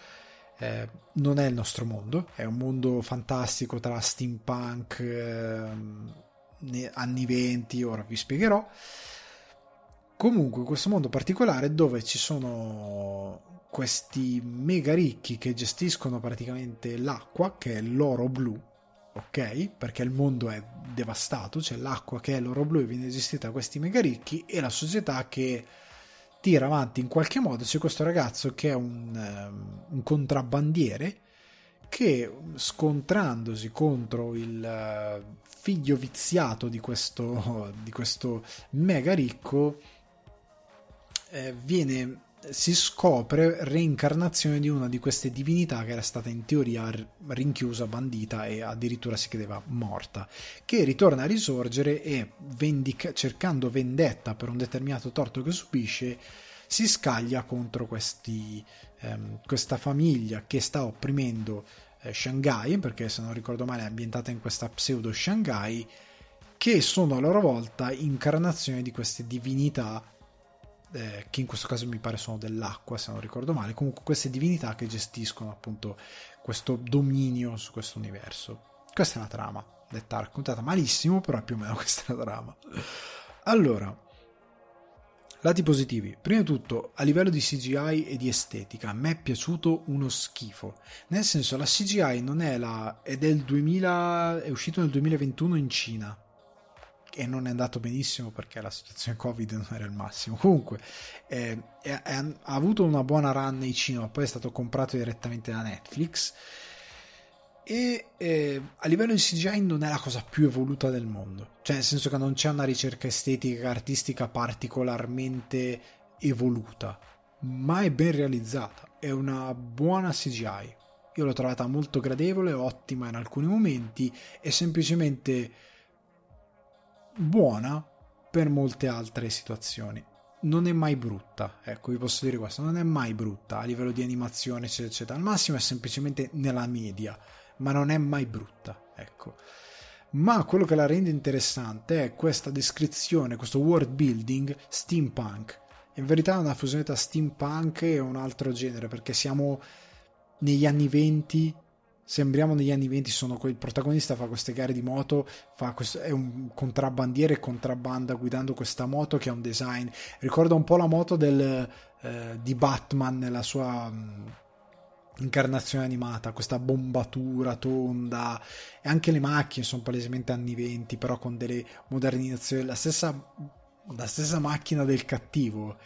Eh, non è il nostro mondo, è un mondo fantastico tra steampunk, eh, anni 20, ora vi spiegherò. Comunque, questo mondo particolare dove ci sono questi mega ricchi che gestiscono praticamente l'acqua, che è l'oro blu, ok? Perché il mondo è devastato, c'è l'acqua che è l'oro blu e viene gestita da questi mega ricchi e la società che tira avanti in qualche modo. C'è questo ragazzo che è un, um, un contrabbandiere che scontrandosi contro il uh, figlio viziato di questo, di questo mega ricco eh, viene si scopre reincarnazione di una di queste divinità che era stata in teoria rinchiusa, bandita e addirittura si credeva morta, che ritorna a risorgere e vendica- cercando vendetta per un determinato torto che subisce, si scaglia contro questi, ehm, questa famiglia che sta opprimendo eh, Shanghai, perché se non ricordo male è ambientata in questa pseudo Shanghai, che sono a loro volta incarnazioni di queste divinità eh, che in questo caso mi pare sono dell'acqua, se non ricordo male, comunque queste divinità che gestiscono appunto questo dominio su questo universo. Questa è la trama, detta raccontata malissimo, però più o meno questa è la trama. Allora, lati positivi. Prima di tutto, a livello di CGI e di estetica, a me è piaciuto uno schifo. Nel senso, la CGI non è la... è del 2000... è uscito nel 2021 in Cina e non è andato benissimo perché la situazione Covid non era il massimo. Comunque, eh, è, è, ha avuto una buona run nei cinema, poi è stato comprato direttamente da Netflix. E eh, a livello di CGI non è la cosa più evoluta del mondo, cioè nel senso che non c'è una ricerca estetica artistica particolarmente evoluta, ma è ben realizzata. È una buona CGI. Io l'ho trovata molto gradevole, ottima in alcuni momenti e semplicemente buona per molte altre situazioni. Non è mai brutta, ecco, vi posso dire questo, non è mai brutta a livello di animazione, eccetera, eccetera. Al massimo è semplicemente nella media, ma non è mai brutta, ecco. Ma quello che la rende interessante è questa descrizione, questo world building steampunk. In verità è una fusione tra steampunk e un altro genere, perché siamo negli anni 20 sembriamo negli anni 20 sono quel protagonista fa queste gare di moto questo, è un contrabbandiere e contrabbanda guidando questa moto che ha un design. Ricorda un po' la moto del, eh, di Batman nella sua mh, incarnazione animata questa bombatura tonda. E anche le macchine sono palesemente anni 20 però con delle modernizzazioni la stessa, la stessa macchina del cattivo.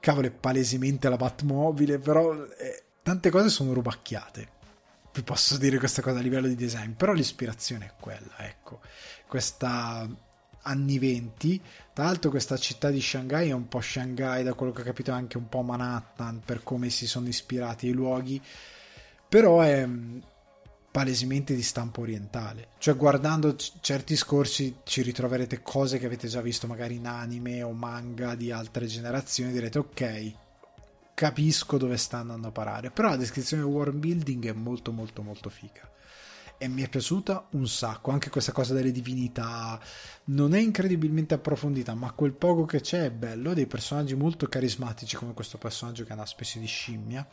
Cavolo è palesemente la Batmobile però è, tante cose sono rubacchiate. Vi posso dire questa cosa a livello di design, però l'ispirazione è quella, ecco. Questa anni 20. Tra l'altro questa città di Shanghai è un po' Shanghai, da quello che ho capito anche un po' Manhattan per come si sono ispirati i luoghi, però è mm, palesemente di stampo orientale. Cioè guardando c- certi scorsi ci ritroverete cose che avete già visto magari in anime o manga di altre generazioni, direte ok, capisco dove sta andando a parare, però la descrizione del world building è molto molto molto figa e mi è piaciuta un sacco. Anche questa cosa delle divinità non è incredibilmente approfondita, ma quel poco che c'è è bello. Dei personaggi molto carismatici, come questo personaggio che è una specie di scimmia.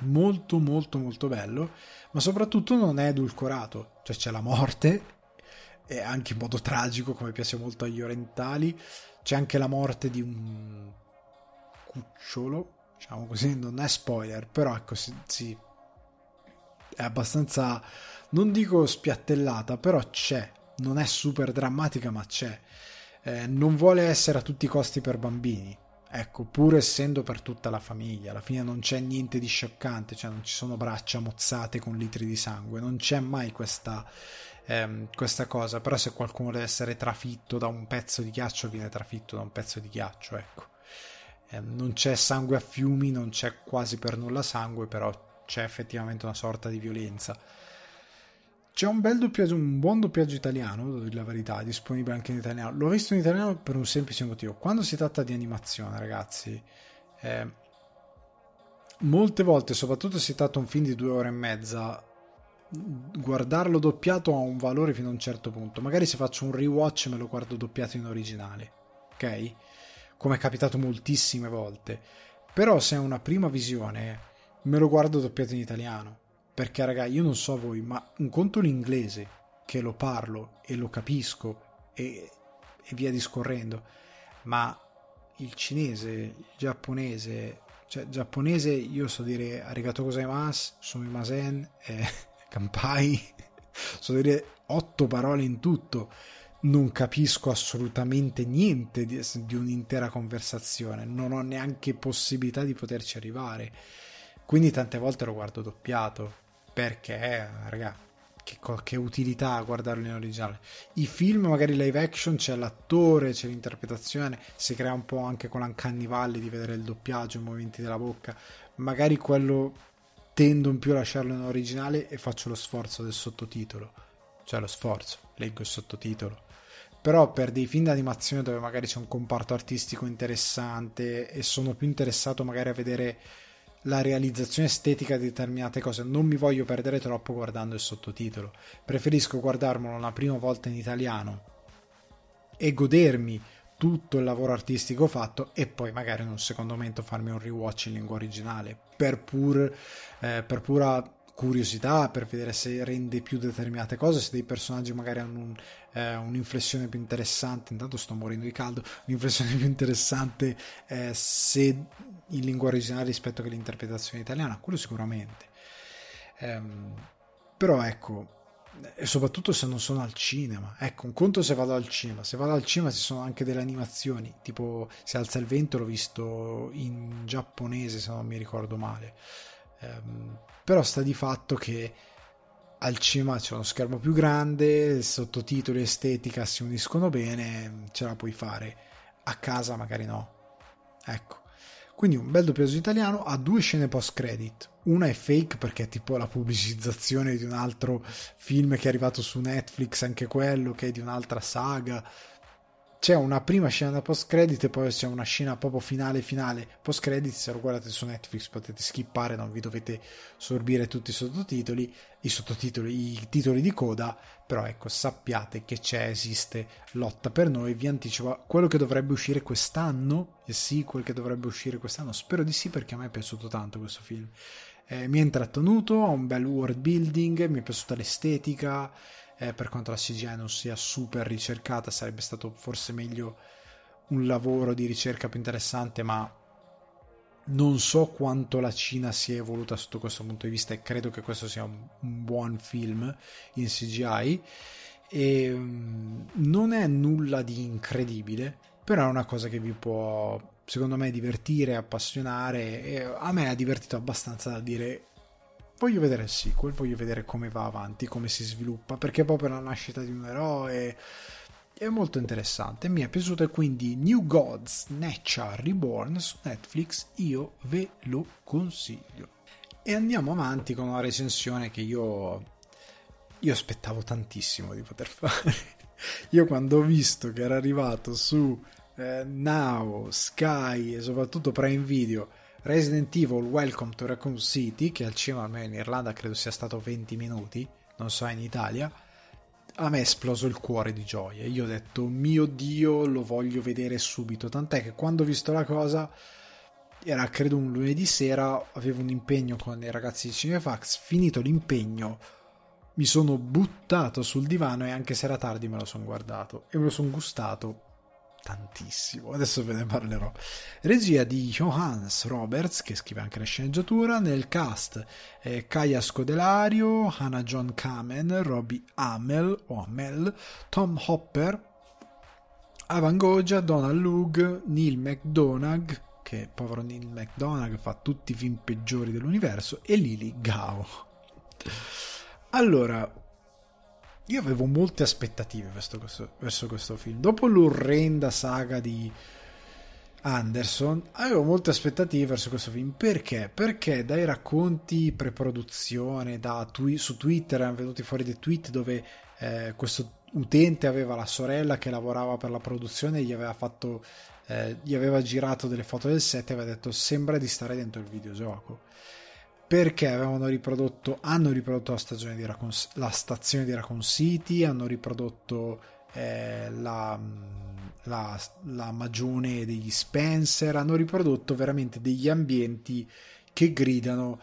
Molto, molto, molto bello, ma soprattutto non è edulcorato. Cioè, c'è la morte, e anche in modo tragico, come piace molto agli orientali. C'è anche la morte di un cucciolo, diciamo così, non è spoiler, però ecco, si, si è abbastanza, non dico spiattellata, però c'è, non è super drammatica, ma c'è. Eh, non vuole essere a tutti i costi per bambini, ecco, pur essendo per tutta la famiglia. Alla fine non c'è niente di scioccante, cioè non ci sono braccia mozzate con litri di sangue, non c'è mai questa, ehm, questa cosa. Però se qualcuno deve essere trafitto da un pezzo di ghiaccio, viene trafitto da un pezzo di ghiaccio, ecco. Eh, non c'è sangue a fiumi, non c'è quasi per nulla sangue, però c'è effettivamente una sorta di violenza. C'è un bel doppiaggio, un buon doppiaggio italiano, devo dire la verità, disponibile anche in italiano. L'ho visto in italiano per un semplice motivo. Quando si tratta di animazione, ragazzi, eh, molte volte, soprattutto se si tratta di un film di due ore e mezza, guardarlo doppiato ha un valore fino a un certo punto. Magari se faccio un rewatch me lo guardo doppiato in originale, ok? Come è capitato moltissime volte. Però se è una prima visione me lo guardo doppiato in italiano. Perché, raga, io non so voi, ma un conto l'inglese, che lo parlo e lo capisco e, e via discorrendo, ma il cinese, il giapponese, cioè giapponese io so dire arigato gozaimasu, sumimasen, eh, kampai, so dire otto parole in tutto, non capisco assolutamente niente di, di un'intera conversazione, non ho neanche possibilità di poterci arrivare quindi tante volte lo guardo doppiato perché, raga, che, che, utilità guardarlo in originale. I film, magari live action, c'è l'attore, c'è l'interpretazione, si crea un po' anche con l'uncanny valley di vedere il doppiaggio, i movimenti della bocca. Magari quello tendo in più a lasciarlo in originale e faccio lo sforzo del sottotitolo. Cioè lo sforzo, leggo il sottotitolo. Però per dei film d'animazione dove magari c'è un comparto artistico interessante e sono più interessato magari a vedere la realizzazione estetica di determinate cose. Non mi voglio perdere troppo guardando il sottotitolo. Preferisco guardarmelo una prima volta in italiano e godermi tutto il lavoro artistico fatto e poi magari in un secondo momento farmi un rewatch in lingua originale per, pur, eh, per pura curiosità per vedere se rende più determinate cose, se dei personaggi magari hanno un, eh, un'inflessione più interessante, intanto sto morendo di caldo, un'inflessione più interessante eh, se in lingua originale rispetto che l'interpretazione italiana, quello sicuramente. Ehm, però ecco, e soprattutto se non sono al cinema. Ecco, un conto se vado al cinema, se vado al cinema ci sono anche delle animazioni, tipo Se alza il vento l'ho visto in giapponese se non mi ricordo male. Um, però sta di fatto che al cinema c'è uno schermo più grande, sottotitoli estetica si uniscono bene, ce la puoi fare. A casa magari no. Ecco. Quindi un bel doppiaggio italiano ha due scene post credit. Una è fake perché è tipo la pubblicizzazione di un altro film che è arrivato su Netflix, anche quello che è di un'altra saga c'è una prima scena post credit e poi c'è una scena proprio finale finale. Post credit se lo guardate su Netflix potete skippare non vi dovete sorbire tutti i sottotitoli i sottotitoli i titoli di coda però ecco sappiate che c'è esiste lotta per noi vi anticipo quello che dovrebbe uscire quest'anno il sequel che dovrebbe uscire quest'anno spero di sì perché a me è piaciuto tanto questo film. Eh, mi ha intrattenuto ha un bel world building mi è piaciuta l'estetica eh, per quanto la CGI non sia super ricercata, sarebbe stato forse meglio un lavoro di ricerca più interessante, ma non so quanto la Cina si è evoluta sotto questo punto di vista e credo che questo sia un, un buon film in CGI e um, non è nulla di incredibile però è una cosa che vi può secondo me divertire, appassionare a me ha divertito abbastanza da dire voglio vedere il sequel, voglio vedere come va avanti, come si sviluppa, perché è proprio la nascita di un eroe è molto interessante, mi è piaciuto quindi New Gods Nature Reborn su Netflix io ve lo consiglio. E andiamo avanti con una recensione che io, io aspettavo tantissimo di poter fare. Io quando ho visto che era arrivato su eh, Now, Sky e soprattutto Prime Video Resident Evil Welcome to Raccoon City, che al cinema almeno in Irlanda credo sia stato 20 minuti, non so in Italia, a me è esploso il cuore di gioia. Io ho detto, mio Dio, lo voglio vedere subito. Tant'è che quando ho visto la cosa, era credo un lunedì sera, avevo un impegno con i ragazzi di Cinefax, finito l'impegno, mi sono buttato sul divano e anche se era tardi me lo sono guardato e me lo sono gustato tantissimo. Adesso ve ne parlerò. Regia di Johannes Roberts, che scrive anche la sceneggiatura. Nel cast eh, Kaya Scodelario, Hannah John Kamen, Robbie Amel o Amel, Tom Hopper, Avan Goja, Donald Lug, Neil McDonagh, che povero Neil McDonagh fa tutti i film peggiori dell'universo, e Lily Gao. Allora, io avevo molte aspettative verso questo, verso questo film. Dopo l'orrenda saga di Anderson, avevo molte aspettative verso questo film. Perché? Perché dai racconti pre-produzione, da twi- su Twitter erano venuti fuori dei tweet dove eh, questo utente aveva la sorella che lavorava per la produzione e gli aveva fatto eh, gli aveva girato delle foto del set e aveva detto sembra di stare dentro il videogioco perché avevano riprodotto, hanno riprodotto la, stagione di Raccoon, la stazione di Raccoon City, hanno riprodotto eh, la, la, la magione degli Spencer, hanno riprodotto veramente degli ambienti che gridano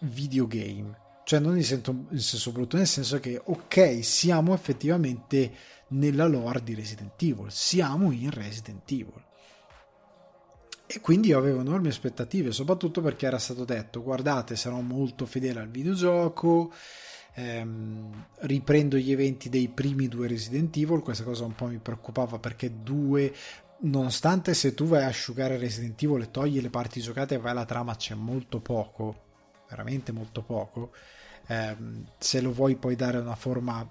videogame. Cioè non in senso, in senso brutto, nel senso che ok, siamo effettivamente nella lore di Resident Evil, siamo in Resident Evil e quindi io avevo enormi aspettative, soprattutto perché era stato detto: guardate, sarò molto fedele al videogioco. Ehm, riprendo gli eventi dei primi due Resident Evil. Questa cosa un po' mi preoccupava perché due, nonostante se tu vai a asciugare Resident Evil e togli le parti giocate e vai alla trama, c'è molto poco, veramente molto poco. Ehm, se lo vuoi poi dare una forma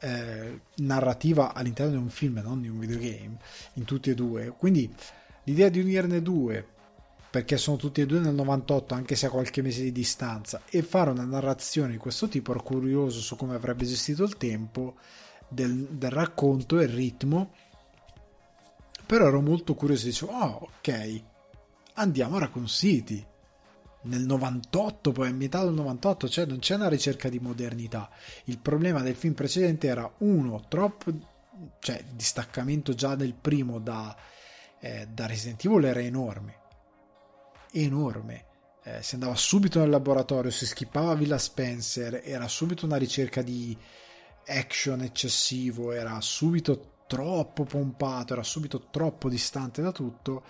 eh, narrativa all'interno di un film e non di un videogame, in tutti e due. Quindi L'idea di unirne due, perché sono tutti e due nel 98, anche se a qualche mese di distanza, e fare una narrazione di questo tipo, ero curioso su come avrebbe gestito il tempo del, del racconto e il ritmo, però ero molto curioso, dicevo, oh ok, andiamo a Raccoon City, nel 98, poi a metà del 98, cioè non c'è una ricerca di modernità. Il problema del film precedente era uno, troppo, cioè distaccamento già del primo da eh, da Resident Evil era enorme. Enorme. Eh, si andava subito nel laboratorio, si skippava Villa Spencer, era subito una ricerca di action eccessivo, era subito troppo pompato, era subito troppo distante da tutto.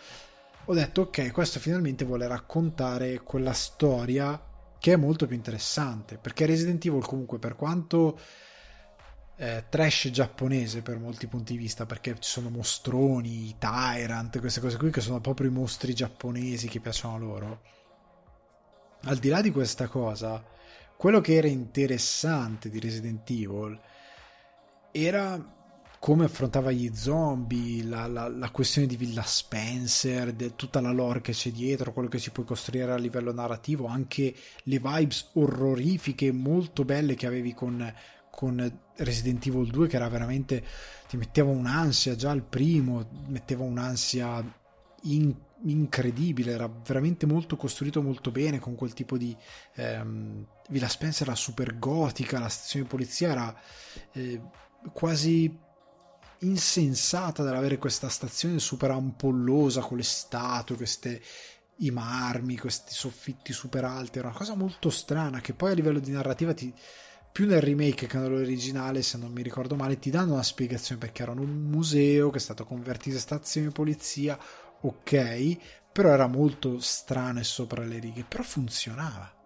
Ho detto ok, questo finalmente vuole raccontare quella storia che è molto più interessante, perché Resident Evil comunque per quanto eh, trash giapponese per molti punti di vista perché ci sono mostroni, tyrant, queste cose qui che sono proprio i mostri giapponesi che piacciono a loro. Al di là di questa cosa, quello che era interessante di Resident Evil era come affrontava gli zombie, la, la, la questione di Villa Spencer, de, tutta la lore che c'è dietro, quello che si può costruire a livello narrativo, anche le vibes orrorifiche molto belle che avevi con, con Resident Evil 2 che era veramente ti metteva un'ansia già al primo metteva un'ansia in, incredibile era veramente molto costruito molto bene con quel tipo di ehm, Villa Spencer era super gotica la stazione di polizia era eh, quasi insensata dall'avere questa stazione super ampollosa con le statue queste i marmi, questi soffitti super alti, era una cosa molto strana che poi a livello di narrativa ti, più nel remake che nell'originale, se non mi ricordo male, ti danno una spiegazione perché erano un museo che è stato convertito in stazione di polizia, ok, però era molto strano e sopra le righe, però funzionava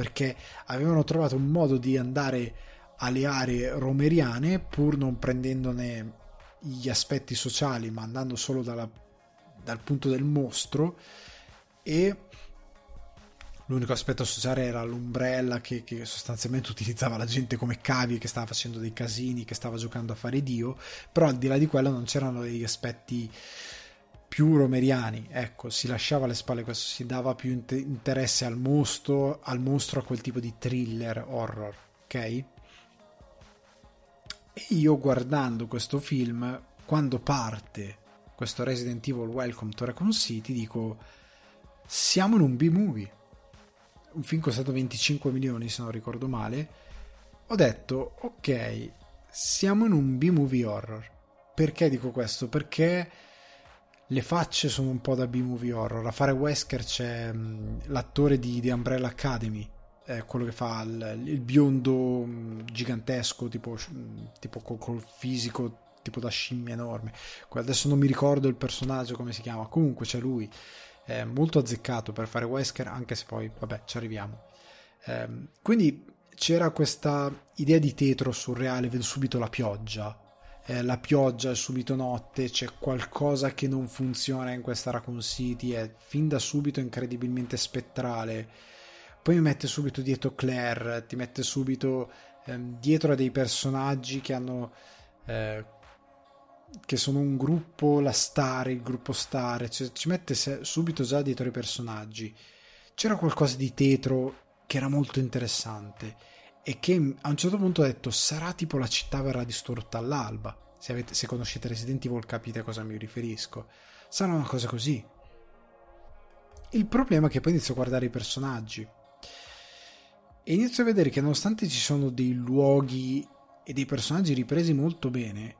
perché avevano trovato un modo di andare alle aree romeriane pur non prendendone gli aspetti sociali, ma andando solo dalla, dal punto del mostro e l'unico aspetto sociale era l'ombrella che, che, sostanzialmente utilizzava la gente come cavi che stava facendo dei casini che stava giocando a fare Dio però al di là di quello non c'erano degli aspetti più romeriani ecco si lasciava alle spalle questo si dava più interesse al mostro al mostro a quel tipo di thriller horror ok? E io guardando questo film quando parte questo Resident Evil Welcome to Raccoon City dico siamo in un B-movie un film costato 25 milioni se non ricordo male, ho detto ok, siamo in un B-movie horror. Perché dico questo? Perché le facce sono un po' da B-movie horror. A fare Wesker c'è mh, l'attore di, di, Umbrella Academy, eh, quello che fa il, il biondo mh, gigantesco, tipo, mh, tipo col, col fisico tipo da scimmia enorme. Adesso non mi ricordo il personaggio come si chiama, comunque c'è lui eh, molto azzeccato per fare Wesker, anche se poi, vabbè, ci arriviamo. Eh, quindi c'era questa idea di tetro surreale, vedo subito la pioggia. Eh, la pioggia è subito notte, c'è qualcosa che non funziona in questa Raccoon City, è fin da subito incredibilmente spettrale. Poi mi mette subito dietro Claire, ti mette subito ehm, dietro a dei personaggi che hanno eh, che sono un gruppo, la star, il gruppo star, cioè, ci mette subito già dietro i personaggi. C'era qualcosa di tetro che era molto interessante e che a un certo punto ho detto sarà tipo la città verrà distrutta all'alba. Se, avete, se conoscete Resident Evil capite a cosa mi riferisco. Sarà una cosa così. Il problema è che poi inizio a guardare i personaggi e inizio a vedere che nonostante ci sono dei luoghi e dei personaggi ripresi molto bene,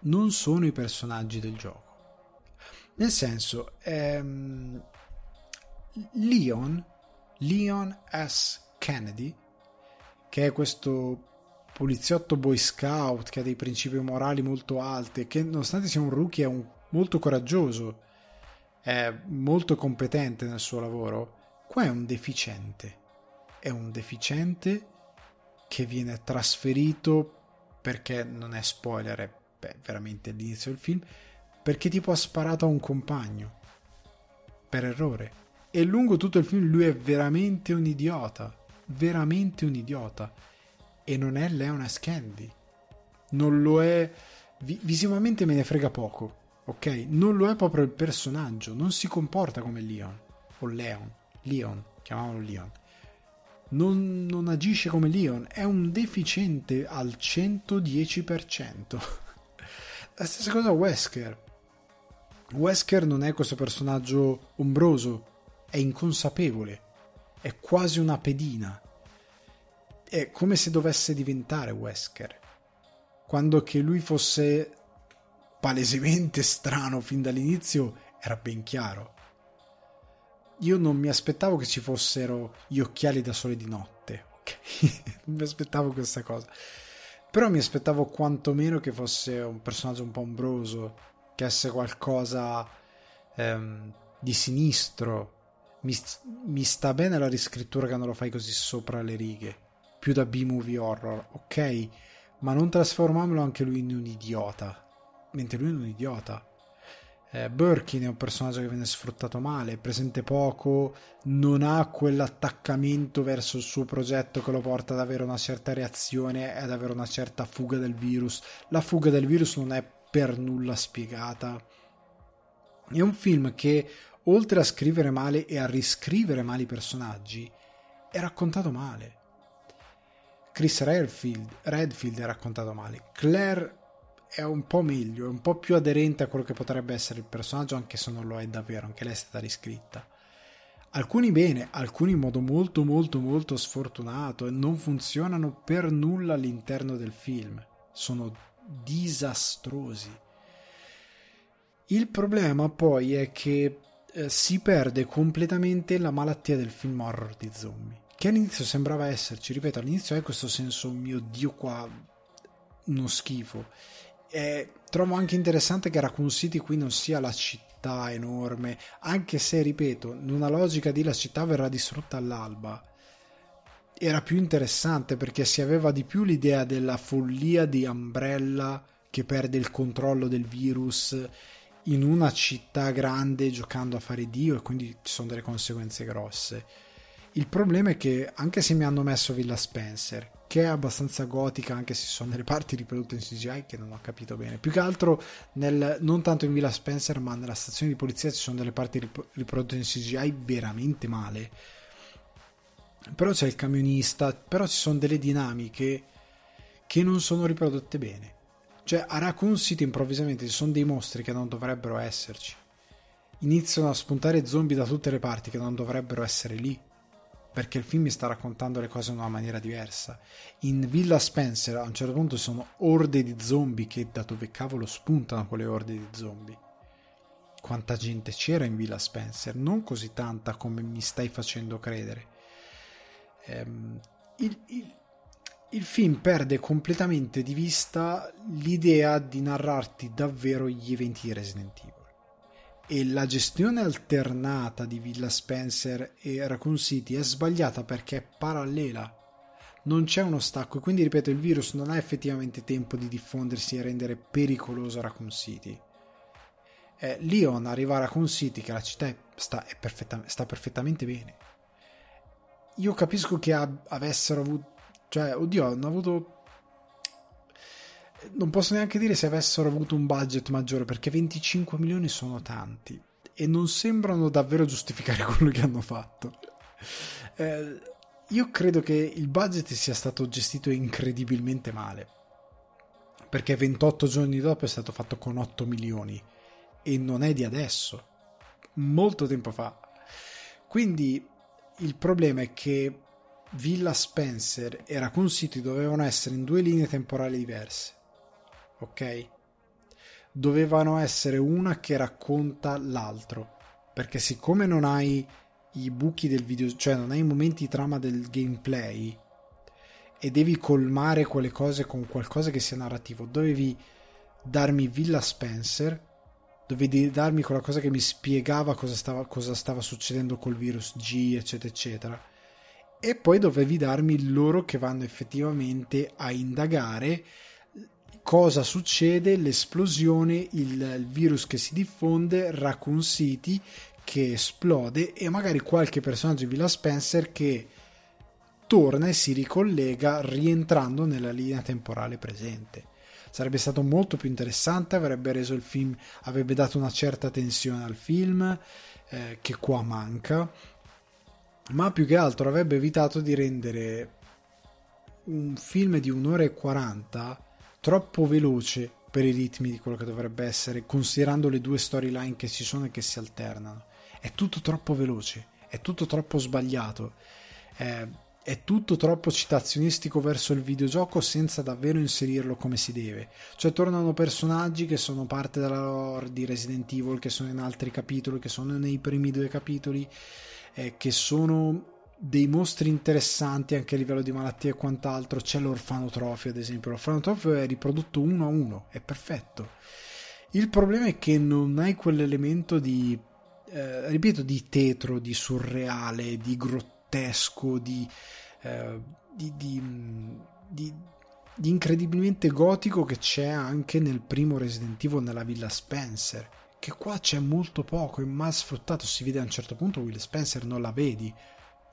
non sono i personaggi del gioco. Nel senso, ehm, Leon, Leon S. Kennedy, che è questo poliziotto boy scout che ha dei principi morali molto alti, che nonostante sia un rookie è un, molto coraggioso, è molto competente nel suo lavoro, qua è un deficiente. È un deficiente che viene trasferito perché non è spoiler, è beh, veramente all'inizio del film, perché tipo ha sparato a un compagno per errore. E lungo tutto il film lui è veramente un idiota, veramente un idiota. E non è Leon S. Candy. Non lo è visivamente me ne frega poco, ok? Non lo è proprio il personaggio, non si comporta come Leon o Leon, Leon, chiamavano Leon. Non, non agisce come Leon, è un deficiente al 110%. La stessa cosa Wesker. Wesker non è questo personaggio ombroso, è inconsapevole, è quasi una pedina. È come se dovesse diventare Wesker. Quando che lui fosse palesemente strano fin dall'inizio era ben chiaro. Io non mi aspettavo che ci fossero gli occhiali da sole di notte, ok? non mi aspettavo questa cosa. Però mi aspettavo quantomeno che fosse un personaggio un po' ombroso, che avesse qualcosa ehm, di sinistro. Mi, mi sta bene la riscrittura che non lo fai così sopra le righe, più da B-movie horror, ok? Ma non trasformarlo anche lui in un idiota, mentre lui è un idiota eh, Birkin è un personaggio che viene sfruttato male, è presente poco, non ha quell'attaccamento verso il suo progetto che lo porta ad avere una certa reazione e ad avere una certa fuga del virus. La fuga del virus non è per nulla spiegata. È un film che, oltre a scrivere male e a riscrivere male i personaggi, è raccontato male. Chris Redfield, Redfield è raccontato male. Claire è un po' meglio, è un po' più aderente a quello che potrebbe essere il personaggio, anche se non lo è davvero, anche lei è stata riscritta. Alcuni bene, alcuni in modo molto molto molto sfortunato e non funzionano per nulla all'interno del film. Sono disastrosi. Il problema poi è che eh, si perde completamente la malattia del film horror di zombie. Che all'inizio sembrava esserci, ripeto, all'inizio è questo senso, mio dio, qua uno schifo eh, trovo anche interessante che Raccoon City qui non sia la città enorme, anche se, ripeto, in una logica di la città verrà distrutta all'alba. Era più interessante perché si aveva di più l'idea della follia di Umbrella che perde il controllo del virus in una città grande giocando a fare Dio e quindi ci sono delle conseguenze grosse. Il problema è che anche se mi hanno messo Villa Spencer, che è abbastanza gotica anche se sono delle parti riprodotte in CGI che non ho capito bene, più che altro nel, non tanto in Villa Spencer ma nella stazione di polizia ci sono delle parti riprodotte in CGI veramente male. Però c'è il camionista, però ci sono delle dinamiche che non sono riprodotte bene cioè, a Raccoon City improvvisamente ci sono dei mostri che non dovrebbero esserci. Iniziano a spuntare zombie da tutte le parti che non dovrebbero essere lì. Perché il film mi sta raccontando le cose in una maniera diversa. In Villa Spencer a un certo punto sono orde di zombie che da dove cavolo spuntano quelle orde di zombie. Quanta gente c'era in Villa Spencer? Non così tanta come mi stai facendo credere. Ehm, il, il, il film perde completamente di vista l'idea di narrarti davvero gli eventi di Resident Evil. E la gestione alternata di Villa Spencer e Raccoon City è sbagliata perché è parallela. Non c'è uno stacco e quindi, ripeto, il virus non ha effettivamente tempo di diffondersi e rendere pericoloso Raccoon City. Eh, Leon arriva a Raccoon City, che la città è, sta, è perfetta, sta perfettamente bene. Io capisco che ab- avessero avuto cioè, oddio, hanno avuto non posso neanche dire se avessero avuto un budget maggiore perché 25 milioni sono tanti e non sembrano davvero giustificare quello che hanno fatto. Eh, io credo che il budget sia stato gestito incredibilmente male perché 28 giorni dopo è stato fatto con 8 milioni e non è di adesso, molto tempo fa. Quindi il problema è che Villa Spencer e Raccoon City dovevano essere in due linee temporali diverse. Ok? Dovevano essere una che racconta l'altro. Perché siccome non hai i buchi del video, cioè non hai i momenti trama del gameplay e devi colmare quelle cose con qualcosa che sia narrativo, dovevi darmi Villa Spencer, dovevi darmi quella cosa che mi spiegava cosa stava, cosa stava succedendo col virus G, eccetera, eccetera e poi dovevi darmi loro che vanno effettivamente a indagare cosa succede, l'esplosione, il, virus che si diffonde, Raccoon City che esplode e magari qualche personaggio di Villa Spencer che torna e si ricollega rientrando nella linea temporale presente. Sarebbe stato molto più interessante, avrebbe reso il film, avrebbe dato una certa tensione al film, eh, che qua manca ma più che altro avrebbe evitato di rendere un film di un'ora e 40 troppo veloce per i ritmi di quello che dovrebbe essere, considerando le due storyline che ci sono e che si alternano. È tutto troppo veloce, è tutto troppo sbagliato, è, è tutto troppo citazionistico verso il videogioco senza davvero inserirlo come si deve. Cioè tornano personaggi che sono parte della lore di Resident Evil, che sono in altri capitoli, che sono nei primi due capitoli eh, che sono dei mostri interessanti anche a livello di malattie e quant'altro. C'è l'orfanotrofio, ad esempio. L'orfanotrofio è riprodotto uno a uno, è perfetto. Il problema è che non hai quell'elemento di, eh, ripeto, di tetro, di surreale, di grottesco, di, eh, di, di, di, di incredibilmente gotico che c'è anche nel primo Resident Evil nella Villa Spencer che qua c'è molto poco, è mal sfruttato, si vede a un certo punto Will Spencer non la vedi,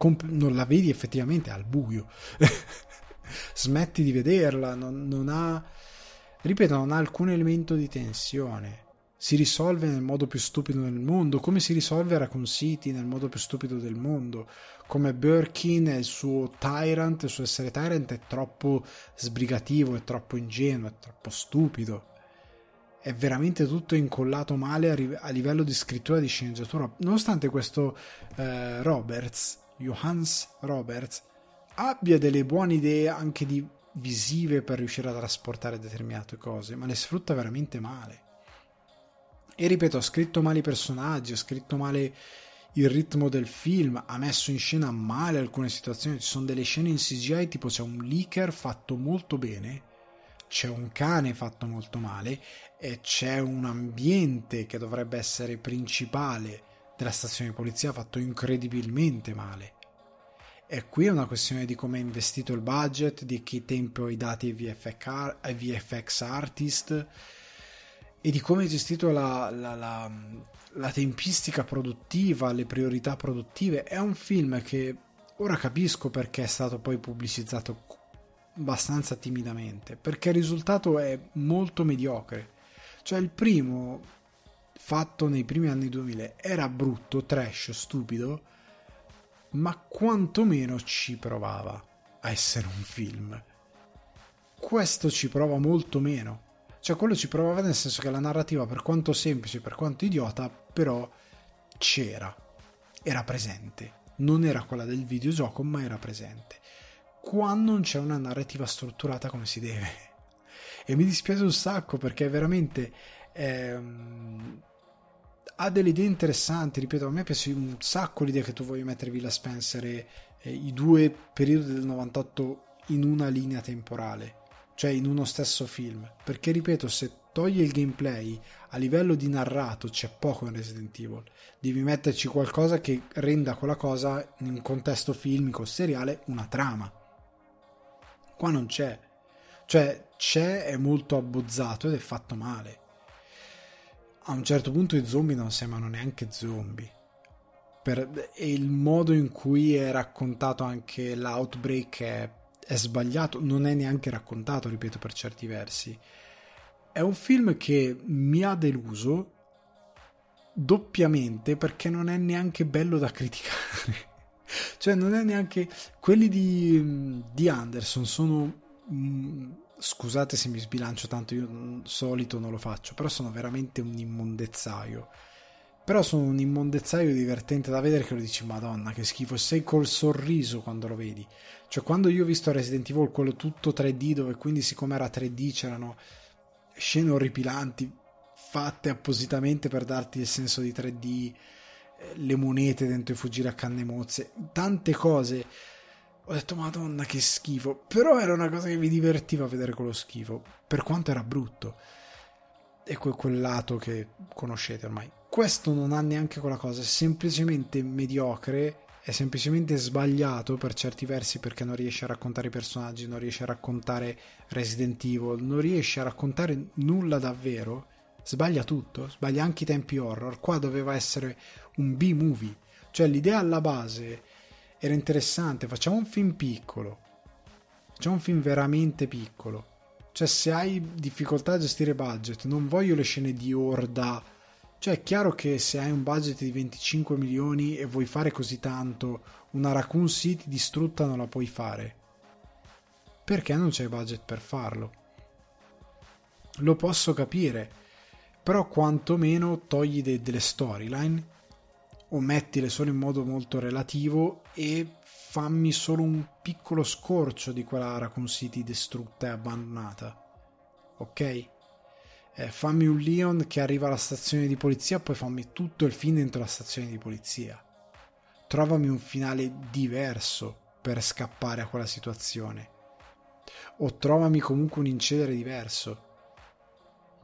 comp- non la vedi effettivamente al buio, smetti di vederla, non, non ha, ripeto, non ha alcun elemento di tensione, si risolve nel modo più stupido del mondo, come si risolve Raccoon City nel modo più stupido del mondo, come Birkin e il suo Tyrant, il suo essere Tyrant è troppo sbrigativo, è troppo ingenuo, è troppo stupido. È veramente tutto incollato male a, livello di scrittura di sceneggiatura. Nonostante questo eh, Roberts, Johannes Roberts, abbia delle buone idee anche di visive per riuscire a trasportare determinate cose, ma le sfrutta veramente male. E ripeto, ha scritto male i personaggi, ha scritto male il ritmo del film, ha messo in scena male alcune situazioni. Ci sono delle scene in CGI, tipo c'è un leaker fatto molto bene c'è un cane fatto molto male e c'è un ambiente che dovrebbe essere principale della stazione di polizia fatto incredibilmente male. E qui è una questione di come è investito il budget, di che tempo hai VFX, ai VFX artist e di come è gestito la, la, la, la tempistica produttiva, le priorità produttive. È un film che ora capisco perché è stato poi pubblicizzato abbastanza timidamente, perché il risultato è molto mediocre. Cioè il primo fatto nei primi anni 2000 era brutto, trash, stupido, ma quantomeno ci provava a essere un film. Questo ci prova molto meno. Cioè quello ci provava nel senso che la narrativa, per quanto semplice, per quanto idiota, però c'era, era presente. Non era quella del videogioco, ma era presente. Qua non c'è una narrativa strutturata come si deve. E mi dispiace un sacco perché veramente ehm, ha delle idee interessanti. Ripeto, a me piace un sacco l'idea che tu voglia mettere Villa Spencer e, e i due periodi del 98 in una linea temporale cioè in uno stesso film. Perché ripeto, se toglie il gameplay a livello di narrato c'è poco in Resident Evil. Devi metterci qualcosa che renda quella cosa in un contesto filmico, seriale, una trama. Qua non c'è. Cioè c'è, è molto abbozzato ed è fatto male. A un certo punto i zombie non sembrano neanche zombie. Per, e il modo in cui è raccontato anche l'outbreak è è sbagliato, non è neanche raccontato, ripeto, per certi versi. È un film che mi ha deluso doppiamente perché non è neanche bello da criticare. cioè, non è neanche. Quelli di, di Anderson sono. Mm, scusate se mi sbilancio tanto, io solito non lo faccio, però sono veramente un immondezzaio. Però sono un immondezzaio divertente da vedere che lo dici madonna che schifo sei col sorriso quando lo vedi. Cioè quando io ho visto Resident Evil quello tutto 3D dove quindi siccome era 3D c'erano scene orripilanti fatte appositamente per darti il senso di 3D eh, le monete dentro i fuggire a canne mozze tante cose ho detto madonna che schifo però era una cosa che mi divertiva vedere quello schifo per quanto era brutto e quel lato che conoscete ormai questo non ha neanche quella cosa, è semplicemente mediocre, è semplicemente sbagliato per certi versi perché non riesce a raccontare i personaggi, non riesce a raccontare Resident Evil, non riesce a raccontare nulla davvero. Sbaglia tutto, sbaglia anche i tempi horror. Qua doveva essere un B-movie, cioè l'idea alla base era interessante. Facciamo un film piccolo, facciamo un film veramente piccolo. Cioè, se hai difficoltà a gestire budget, non voglio le scene di orda cioè è chiaro che se hai un budget di 25 milioni e vuoi fare così tanto, una Raccoon City distrutta non la puoi fare. Perché non c'è budget per farlo? Lo posso capire, però quantomeno togli de- delle storyline o mettile solo in modo molto relativo e fammi solo un piccolo scorcio di quella Raccoon City distrutta e abbandonata. Ok? eh, fammi un Leon che arriva alla stazione di polizia, poi fammi tutto il film dentro la stazione di polizia. Trovami un finale diverso per scappare a quella situazione. O trovami comunque un incedere diverso.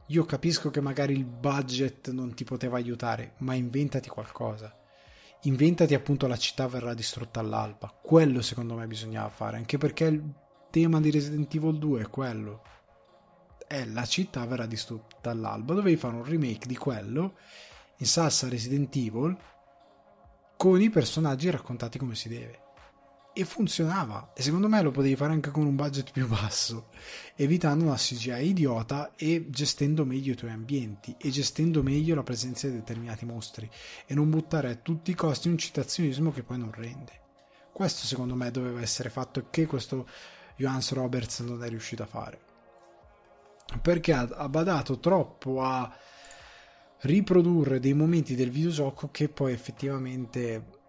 Io capisco che magari il budget non ti poteva aiutare, ma inventati qualcosa. Inventati appunto la città verrà distrutta all'alba. Quello secondo me bisognava fare, anche perché il tema di Resident Evil 2 è quello e la città verrà distrutta all'alba. Dovevi fare un remake di quello in salsa Resident Evil con i personaggi raccontati come si deve. E funzionava. E secondo me lo potevi fare anche con un budget più basso, evitando una CGI idiota e gestendo meglio i tuoi ambienti e gestendo meglio la presenza di determinati mostri e non buttare a tutti i costi un citazionismo che poi non rende. Questo secondo me doveva essere fatto e che questo Johannes Roberts non è riuscito a fare perché ha, badato troppo a riprodurre dei momenti del videogioco che poi effettivamente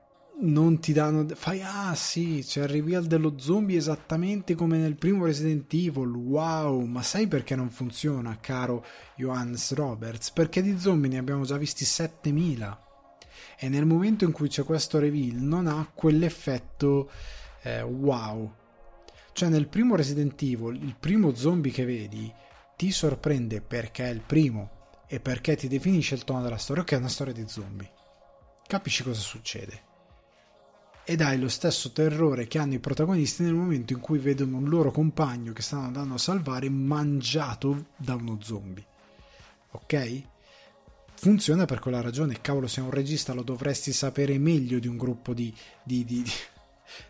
non ti danno fai ah sì c'è il reveal dello zombie esattamente come nel primo Resident Evil wow ma sai perché non funziona caro Johannes Roberts perché di zombie ne abbiamo già visti 7000 e nel momento in cui c'è questo reveal non ha quell'effetto eh, wow cioè nel primo Resident Evil il primo zombie che vedi ti sorprende perché è il primo e perché ti definisce il tono della storia, che è una storia di zombie. Capisci cosa succede. Ed hai lo stesso terrore che hanno i protagonisti nel momento in cui vedono un loro compagno che stanno andando a salvare mangiato da uno zombie. ok? Funziona per quella ragione, cavolo, sei un regista lo dovresti sapere meglio di un gruppo di, di,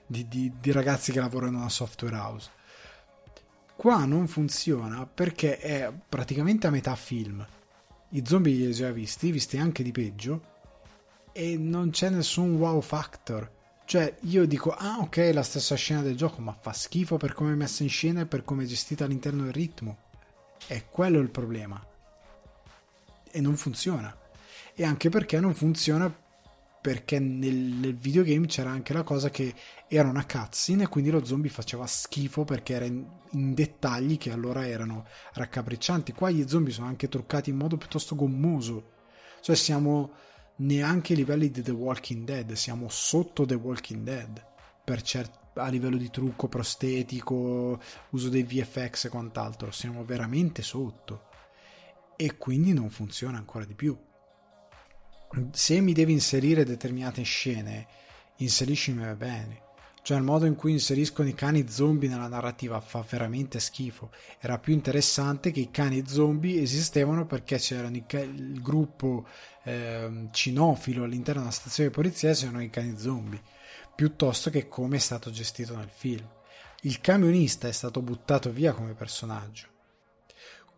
di, di ragazzi che lavorano in una software house. Qua non funziona perché è praticamente a metà film. I zombie li hai già visti, visti anche di peggio, e non c'è nessun wow factor. Cioè, io dico, ah ok, la stessa scena del gioco, ma fa schifo per come è messa in scena e per come è gestita all'interno del ritmo. È quello il problema. E non funziona. E anche perché non funziona perché nel, nel, videogame c'era anche la cosa che era una cutscene e quindi lo zombie faceva schifo perché era in, in, dettagli che allora erano raccapriccianti. Qua gli zombie sono anche truccati in modo piuttosto gommoso. Cioè siamo neanche ai livelli di The Walking Dead, siamo sotto The Walking Dead cer- a livello di trucco prostetico, uso dei VFX e quant'altro, siamo veramente sotto. E quindi non funziona ancora di più se mi devi inserire determinate scene, inseriscimi bene. Cioè il modo in cui inseriscono i cani zombie nella narrativa fa veramente schifo. Era più interessante che i cani zombie esistevano perché c'erano il, gruppo eh, cinofilo all'interno della stazione di polizia c'erano i cani zombie, piuttosto che come è stato gestito nel film. Il camionista è stato buttato via come personaggio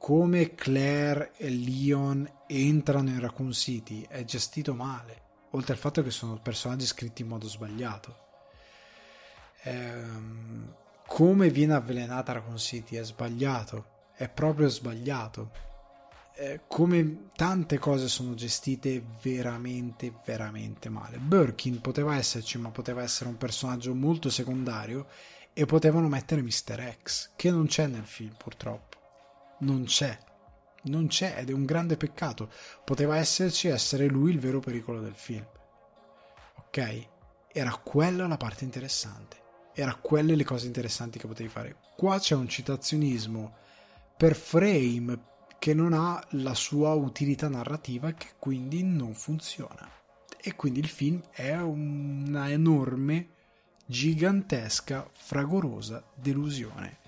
come Claire e Leon entrano in Raccoon City è gestito male, oltre al fatto che sono personaggi scritti in modo sbagliato. Ehm, come viene avvelenata Raccoon City è sbagliato, è proprio sbagliato. Eh, come tante cose sono gestite veramente, veramente male. Birkin poteva esserci, ma poteva essere un personaggio molto secondario e potevano mettere Mr. X, che non c'è nel film purtroppo non c'è. Non c'è ed è un grande peccato. Poteva esserci essere lui il vero pericolo del film. Ok? Era quella la parte interessante. Era quelle le cose interessanti che potevi fare. Qua c'è un citazionismo per frame che non ha la sua utilità narrativa e che quindi non funziona. E quindi il film è una enorme, gigantesca, fragorosa delusione.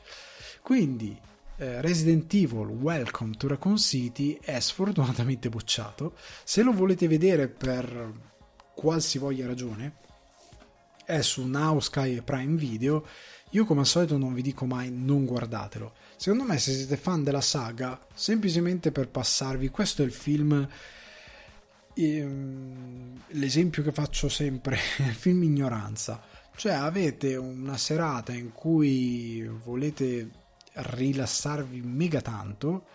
Quindi eh, Resident Evil Welcome to Raccoon City è sfortunatamente bocciato. Se lo volete vedere per qualsivoglia ragione, è su Now Sky Prime Video. Io come al solito non vi dico mai non guardatelo. Secondo me se siete fan della saga, semplicemente per passarvi, questo è il film ehm, l'esempio che faccio sempre, il film ignoranza. Cioè avete una serata in cui volete rilassarvi mega tanto,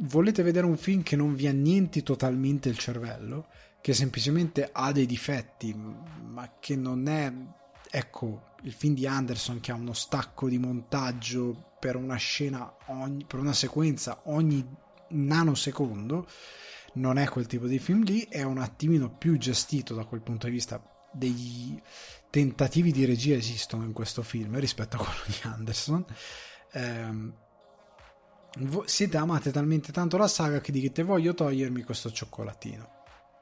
volete vedere un film che non vi annienti totalmente il cervello, che semplicemente ha dei difetti, ma che non è, ecco, il film di Anderson che ha uno stacco di montaggio per una scena, ogni, per una sequenza ogni nanosecondo, non è quel tipo di film lì, è un attimino più gestito da quel punto di vista. Degli tentativi di regia esistono in questo film rispetto a quello di Anderson ehm, siete amate talmente tanto la saga che dite voglio togliermi questo cioccolatino.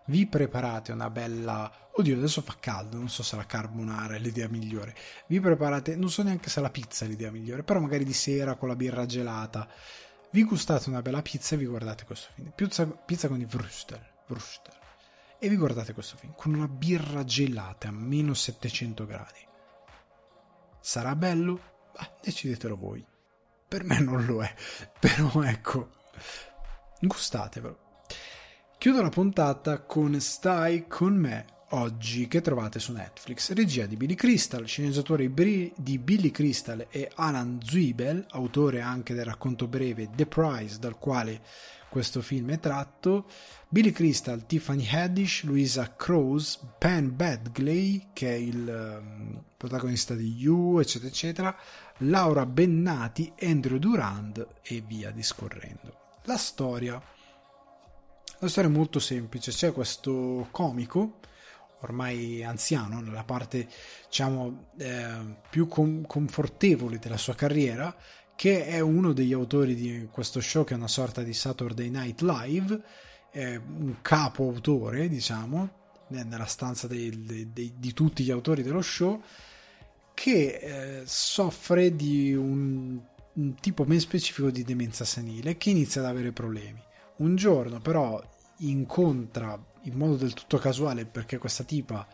Vi preparate una bella... Oddio, adesso fa caldo, non so se la carbonara è l'idea migliore. Vi preparate, non so neanche se la pizza è l'idea migliore, però magari di sera con la birra gelata. Vi gustate una bella pizza e vi guardate questo film. Pizza, pizza con i Vrustel, Vrustel. E vi guardate questo film con una birra gelata a meno 700 gradi. Sarà bello? Bah, decidetelo voi. Per me non lo è, però ecco, gustatevelo. Chiudo la puntata con Stai con me oggi che trovate su Netflix, regia di Billy Crystal, sceneggiatore di Billy Crystal e Alan Zuibel, autore anche del racconto breve The Prize dal quale questo film è tratto, Billy Crystal, Tiffany Haddish, Louisa Crows, Penn Badgley che è il um, protagonista di You, eccetera, eccetera, Laura Bennati, Andrew Durand e via discorrendo. La storia. La storia è molto semplice, c'è questo comico ormai anziano, nella parte diciamo eh, più com- confortevole della sua carriera, che è uno degli autori di questo show che è una sorta di Saturday Night Live, eh, un capo autore, diciamo, nella stanza dei, dei, dei, di tutti gli autori dello show che eh, soffre di un, un, tipo ben specifico di demenza senile che inizia ad avere problemi. Un giorno però incontra in modo del tutto casuale perché questa tipa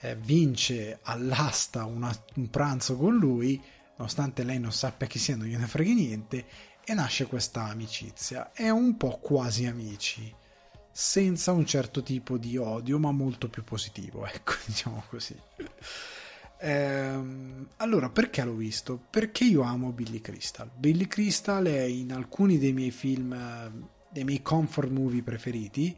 eh, vince all'asta una, un pranzo con lui, nonostante lei non sappia chi sia, non gliene freghi niente, e nasce questa amicizia. È un po' quasi amici, senza un certo tipo di odio, ma molto più positivo, ecco, diciamo così. Ehm, allora, perché l'ho visto? Perché io amo Billy Crystal. Billy Crystal è in alcuni dei miei film, dei miei comfort movie preferiti.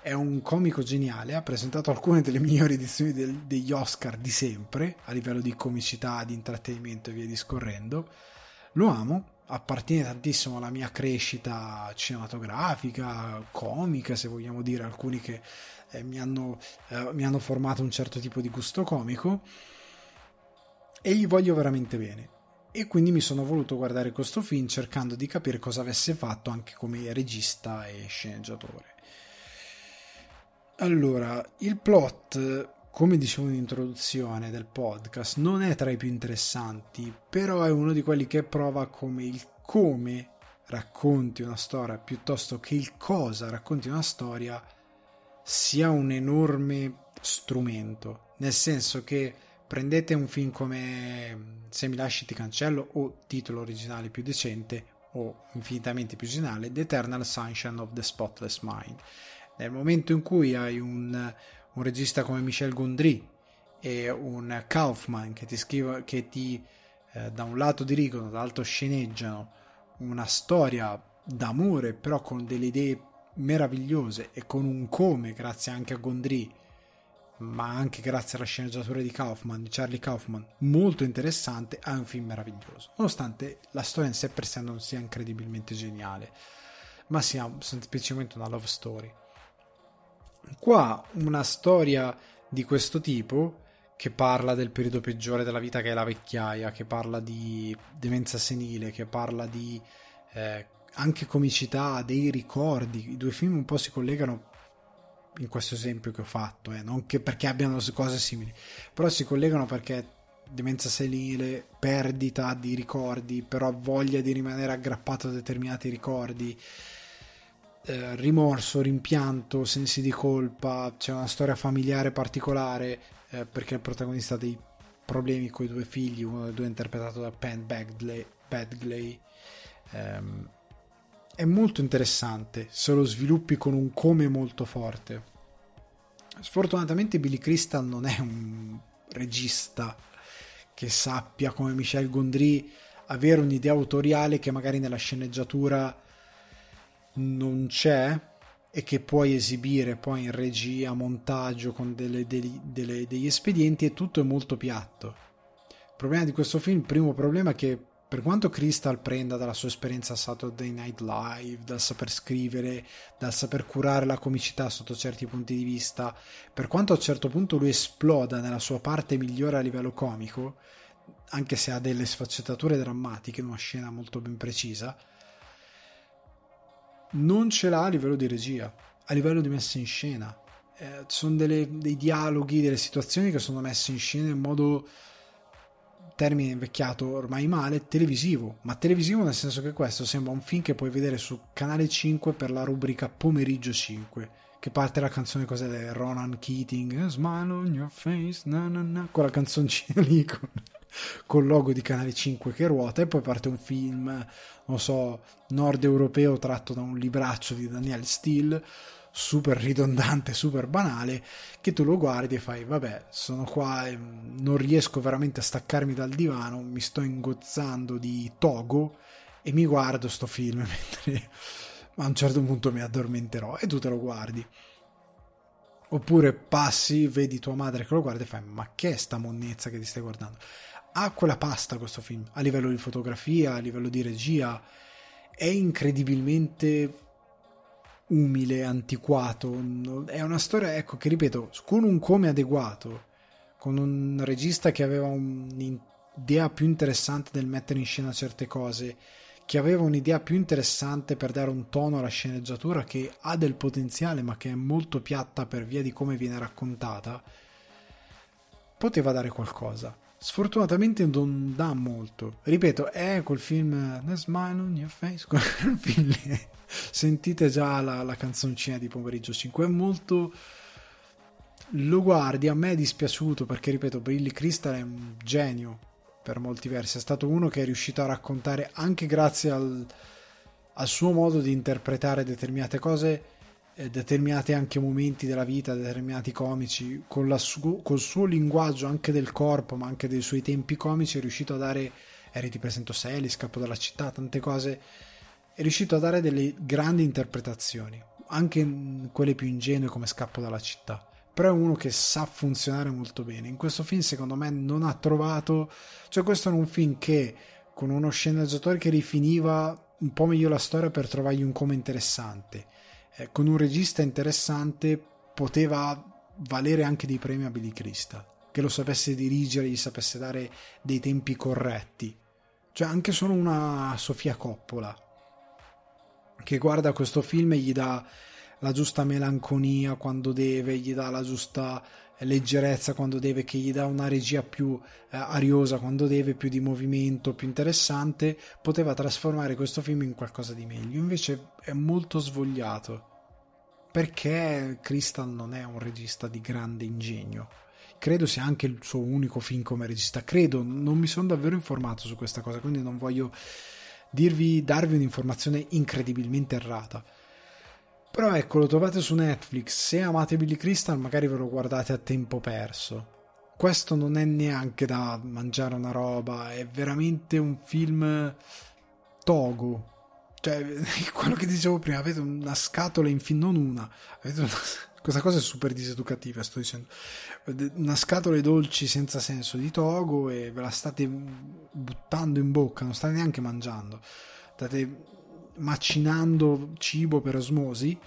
È un comico geniale, ha presentato alcune delle migliori edizioni del, degli Oscar di sempre, a livello di comicità, di intrattenimento e via discorrendo. Lo amo, appartiene tantissimo alla mia crescita cinematografica, comica, se vogliamo dire, alcuni che eh, mi, hanno, eh, mi hanno formato un certo tipo di gusto comico e gli voglio veramente bene. E quindi mi sono voluto guardare questo film cercando di capire cosa avesse fatto anche come regista e sceneggiatore. Allora, il plot, come dicevo in introduzione del podcast, non è tra i più interessanti, però è uno di quelli che prova come il come racconti una storia piuttosto che il cosa racconti una storia sia un enorme strumento, nel senso che prendete un film come Se mi lasci ti cancello o titolo originale più decente o infinitamente più originale The Eternal Sunshine of the Spotless Mind. Nel momento in cui hai un, un regista come Michel Gondry e un Kaufman che ti, scrive, che ti eh, da un lato dirigono, dall'altro sceneggiano una storia d'amore però con delle idee meravigliose e con un come, grazie anche a Gondry, ma anche grazie alla sceneggiatura di Kaufman, di Charlie Kaufman, molto interessante, è un film meraviglioso. Nonostante la storia in sé per sé non sia incredibilmente geniale, ma sia semplicemente una love story. Qua una storia di questo tipo che parla del periodo peggiore della vita che è la vecchiaia, che parla di demenza senile, che parla di eh, anche comicità, dei ricordi. I due film un po' si collegano in questo esempio che ho fatto, eh, non che perché abbiano cose simili, però si collegano perché demenza senile, perdita di ricordi, però voglia di rimanere aggrappato a determinati ricordi, eh, rimorso, rimpianto, sensi di colpa, c'è una storia familiare particolare eh, perché il protagonista ha dei problemi con i due figli, uno dei due interpretato da Penn Badgley, Badgley ehm, è molto interessante se lo sviluppi con un come molto forte. Sfortunatamente Billy Crystal non è un regista che sappia come Michel Gondry avere un'idea autoriale che magari nella sceneggiatura non c'è e che puoi esibire poi in regia, montaggio con delle, delle, delle, degli espedienti e tutto è molto piatto. Il problema di questo film, il primo problema è che per quanto Crystal prenda dalla sua esperienza Saturday Night Live, dal saper scrivere, dal saper curare la comicità sotto certi punti di vista, per quanto a un certo punto lui esploda nella sua parte migliore a livello comico, anche se ha delle sfaccettature drammatiche una scena molto ben precisa, non ce l'ha a livello di regia, a livello di messa in scena. Eh, sono delle, dei dialoghi, delle situazioni che sono messe in scena in modo termine invecchiato ormai male, televisivo, ma televisivo nel senso che questo sembra un film che puoi vedere su canale 5 per la rubrica pomeriggio 5, che parte la canzone cos'è Ronan Keating, Smile on your face, na na na, quella canzoncina lì con il logo di canale 5 che ruota e poi parte un film, non so, nord europeo tratto da un libraccio di Daniel Steele super ridondante, super banale, che tu lo guardi e fai, vabbè, sono qua e non riesco veramente a staccarmi dal divano, mi sto ingozzando di togo e mi guardo sto film mentre a un certo punto mi addormenterò e tu te lo guardi. Oppure passi, vedi tua madre che lo guarda e fai, ma che è sta monnezza che ti stai guardando? Ha quella pasta questo film, a livello di fotografia, a livello di regia, è incredibilmente umile, antiquato. È una storia, ecco, che ripeto, con un come adeguato, con un regista che aveva un'idea più interessante del mettere in scena certe cose, che aveva un'idea più interessante per dare un tono alla sceneggiatura che ha del potenziale ma che è molto piatta per via di come viene raccontata, poteva dare qualcosa. sfortunatamente non dà molto. Ripeto, è quel film Smile on Your Face, quel film. Sentite già la, la canzoncina di pomeriggio 5, è molto lo guardi, a me è dispiaciuto perché, ripeto, Billy Crystal è un genio per molti versi, è stato uno che è riuscito a raccontare anche grazie al, al suo modo di interpretare determinate cose, eh, determinati anche momenti della vita, determinati comici, su- col suo linguaggio anche del corpo, ma anche dei suoi tempi comici, è riuscito a dare, eri ti presento Sally, scappo dalla città, tante cose, è riuscito a dare delle grandi interpretazioni, anche quelle più ingenue come scappo dalla città però è uno che sa funzionare molto bene. In questo film, secondo me, non ha trovato. Cioè, questo era un film che con uno sceneggiatore che rifiniva un po' meglio la storia per trovargli un come interessante. Eh, con un regista interessante poteva valere anche dei premi a Billy Crystal, che lo sapesse dirigere, gli sapesse dare dei tempi corretti. Cioè, anche solo una Sofia Coppola che guarda questo film e gli dà la giusta melanconia quando deve, gli dà la giusta leggerezza quando deve, che gli dà una regia più eh, ariosa quando deve, più di movimento, più interessante, poteva trasformare questo film in qualcosa di meglio. Invece è molto svogliato perché Crystal non è un regista di grande ingegno. Credo sia anche il suo unico film come regista. Credo, non mi sono davvero informato su questa cosa, quindi non voglio dirvi, darvi un'informazione incredibilmente errata però ecco, lo trovate su Netflix. Se amate Billy Crystal, magari ve lo guardate a tempo perso. Questo non è neanche da mangiare una roba, è veramente un film togo. Cioè, quello che dicevo prima, avete una scatola in film, non una, avete una, questa cosa è super diseducativa, sto dicendo. Una scatola di dolci senza senso di togo e ve la state buttando in bocca, non state neanche mangiando. State macinando cibo per osmosi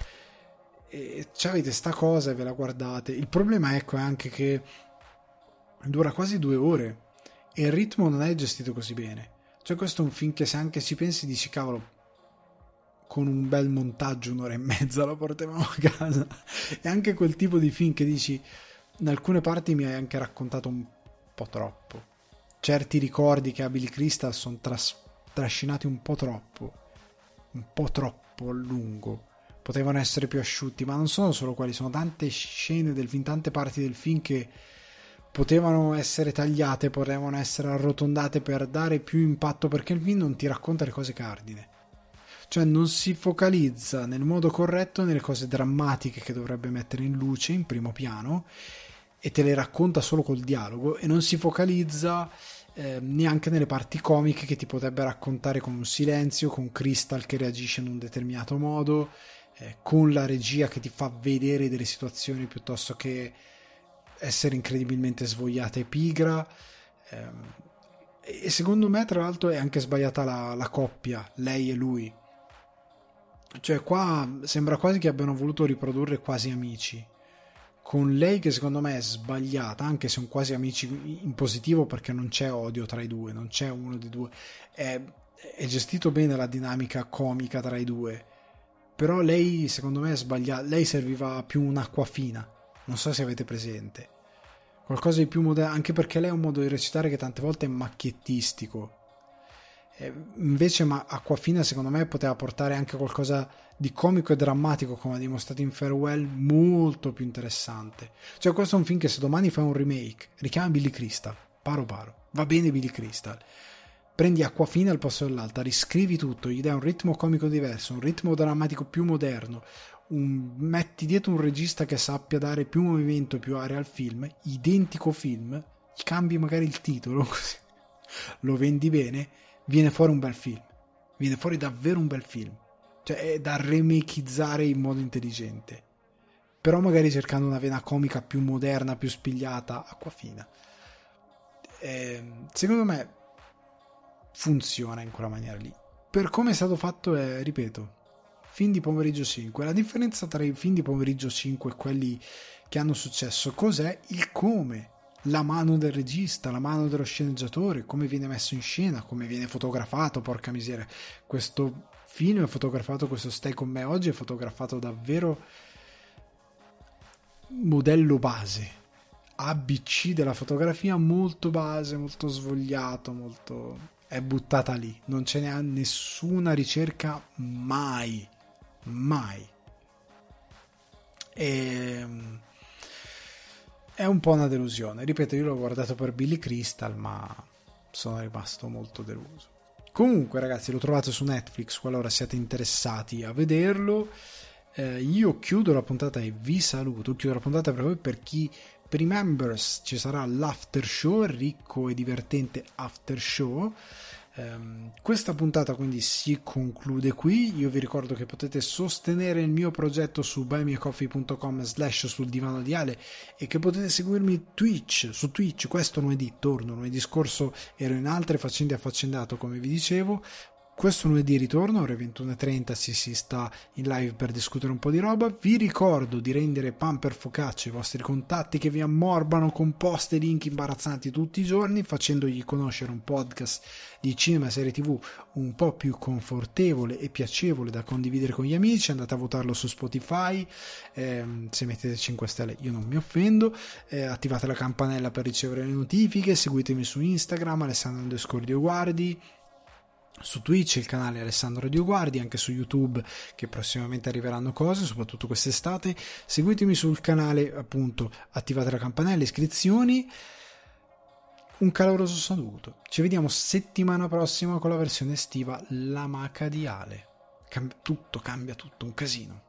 e avete sta cosa e ve la guardate. Il problema ecco è anche che dura quasi due ore e il ritmo non è gestito così bene. Cioè questo è un film che se anche ci pensi dici cavolo con un bel montaggio un'ora e mezza lo portiamo a casa. È anche quel tipo di film che dici in alcune parti mi hai anche raccontato un po' troppo. Certi ricordi che ha Billy Crystal sono tras- trascinati un po' troppo un po' troppo a lungo. Potevano essere più asciutti, ma non sono solo quelli, sono tante scene del film, tante parti del film che potevano essere tagliate, potevano essere arrotondate per dare più impatto perché il film non ti racconta le cose cardine. Cioè non si focalizza nel modo corretto nelle cose drammatiche che dovrebbe mettere in luce in primo piano e te le racconta solo col dialogo e non si focalizza eh, neanche nelle parti comiche che ti potrebbe raccontare con un silenzio, con Crystal che reagisce in un determinato modo, eh, con la regia che ti fa vedere delle situazioni piuttosto che essere incredibilmente svogliata e pigra. Eh, e secondo me, tra l'altro, è anche sbagliata la, la coppia, lei e lui. Cioè, qua sembra quasi che abbiano voluto riprodurre quasi amici. Con lei che secondo me è sbagliata, anche se sono quasi amici in positivo perché non c'è odio tra i due, non c'è uno dei due, è, è gestito bene la dinamica comica tra i due, però lei secondo me è sbagliata, lei serviva più un'acqua fina, non so se avete presente, qualcosa di più moderno, anche perché lei ha un modo di recitare che tante volte è macchiettistico, eh, invece ma Acquafina secondo me poteva portare anche qualcosa di comico e drammatico come ha dimostrato in Farewell molto più interessante. Cioè questo è un film che se domani fai un remake richiama Billy Crystal. Paro paro. Va bene Billy Crystal. Prendi Acquafina al posto dell'altra riscrivi tutto gli dai un ritmo comico diverso un ritmo drammatico più moderno un, metti dietro un regista che sappia dare più movimento più area al film identico film cambi magari il titolo così lo vendi bene viene fuori un bel film. Viene fuori davvero un bel film. Cioè è da remakizzare in modo intelligente. Però magari cercando una vena comica più moderna, più spigliata, acquafina. Eh, secondo me funziona in quella maniera lì. Per come è stato fatto è, ripeto, film di pomeriggio 5. La differenza tra i film di pomeriggio 5 e quelli che hanno successo cos'è? Il come la mano del regista, la mano dello sceneggiatore, come viene messo in scena, come viene fotografato, porca miseria. Questo film è fotografato, questo Stai con me oggi è fotografato davvero modello base. ABC della fotografia molto base, molto svogliato, molto... è buttata lì, non ce n'è nessuna ricerca mai, mai. E... È un po' una delusione. Ripeto, io l'ho guardato per Billy Crystal, ma sono rimasto molto deluso. Comunque, ragazzi, lo trovate su Netflix qualora siate interessati a vederlo. Eh, io chiudo la puntata e vi saluto. Chiudo la puntata proprio per chi per i members ci sarà l'after show, ricco e divertente after show. Um, questa puntata quindi si conclude qui. Io vi ricordo che potete sostenere il mio progetto su buymeacoffee.com slash sul divano di Ale e che potete seguirmi Twitch, su Twitch. Questo lunedì torno. Lunedì scorso ero in altre faccende affaccendato, come vi dicevo. Questo lunedì ritorno, ore 21.30 si, si sta in live per discutere un po' di roba. Vi ricordo di rendere Pamper Focaccia i vostri contatti che vi ammorbano con post e link imbarazzanti tutti i giorni, facendogli conoscere un podcast di cinema e serie tv un po' più confortevole e piacevole da condividere con gli amici. Andate a votarlo su Spotify, eh, se mettete 5 stelle io non mi offendo, eh, attivate la campanella per ricevere le notifiche, seguitemi su Instagram, Alessandro Guardi su Twitch il canale Alessandro Dioguardi, anche su YouTube che prossimamente arriveranno cose, soprattutto quest'estate. Seguitemi sul canale, appunto, attivate la campanella, iscrizioni. Un caloroso saluto. Ci vediamo settimana prossima con la versione estiva La Maca di Ale. Cam- tutto cambia tutto, un casino.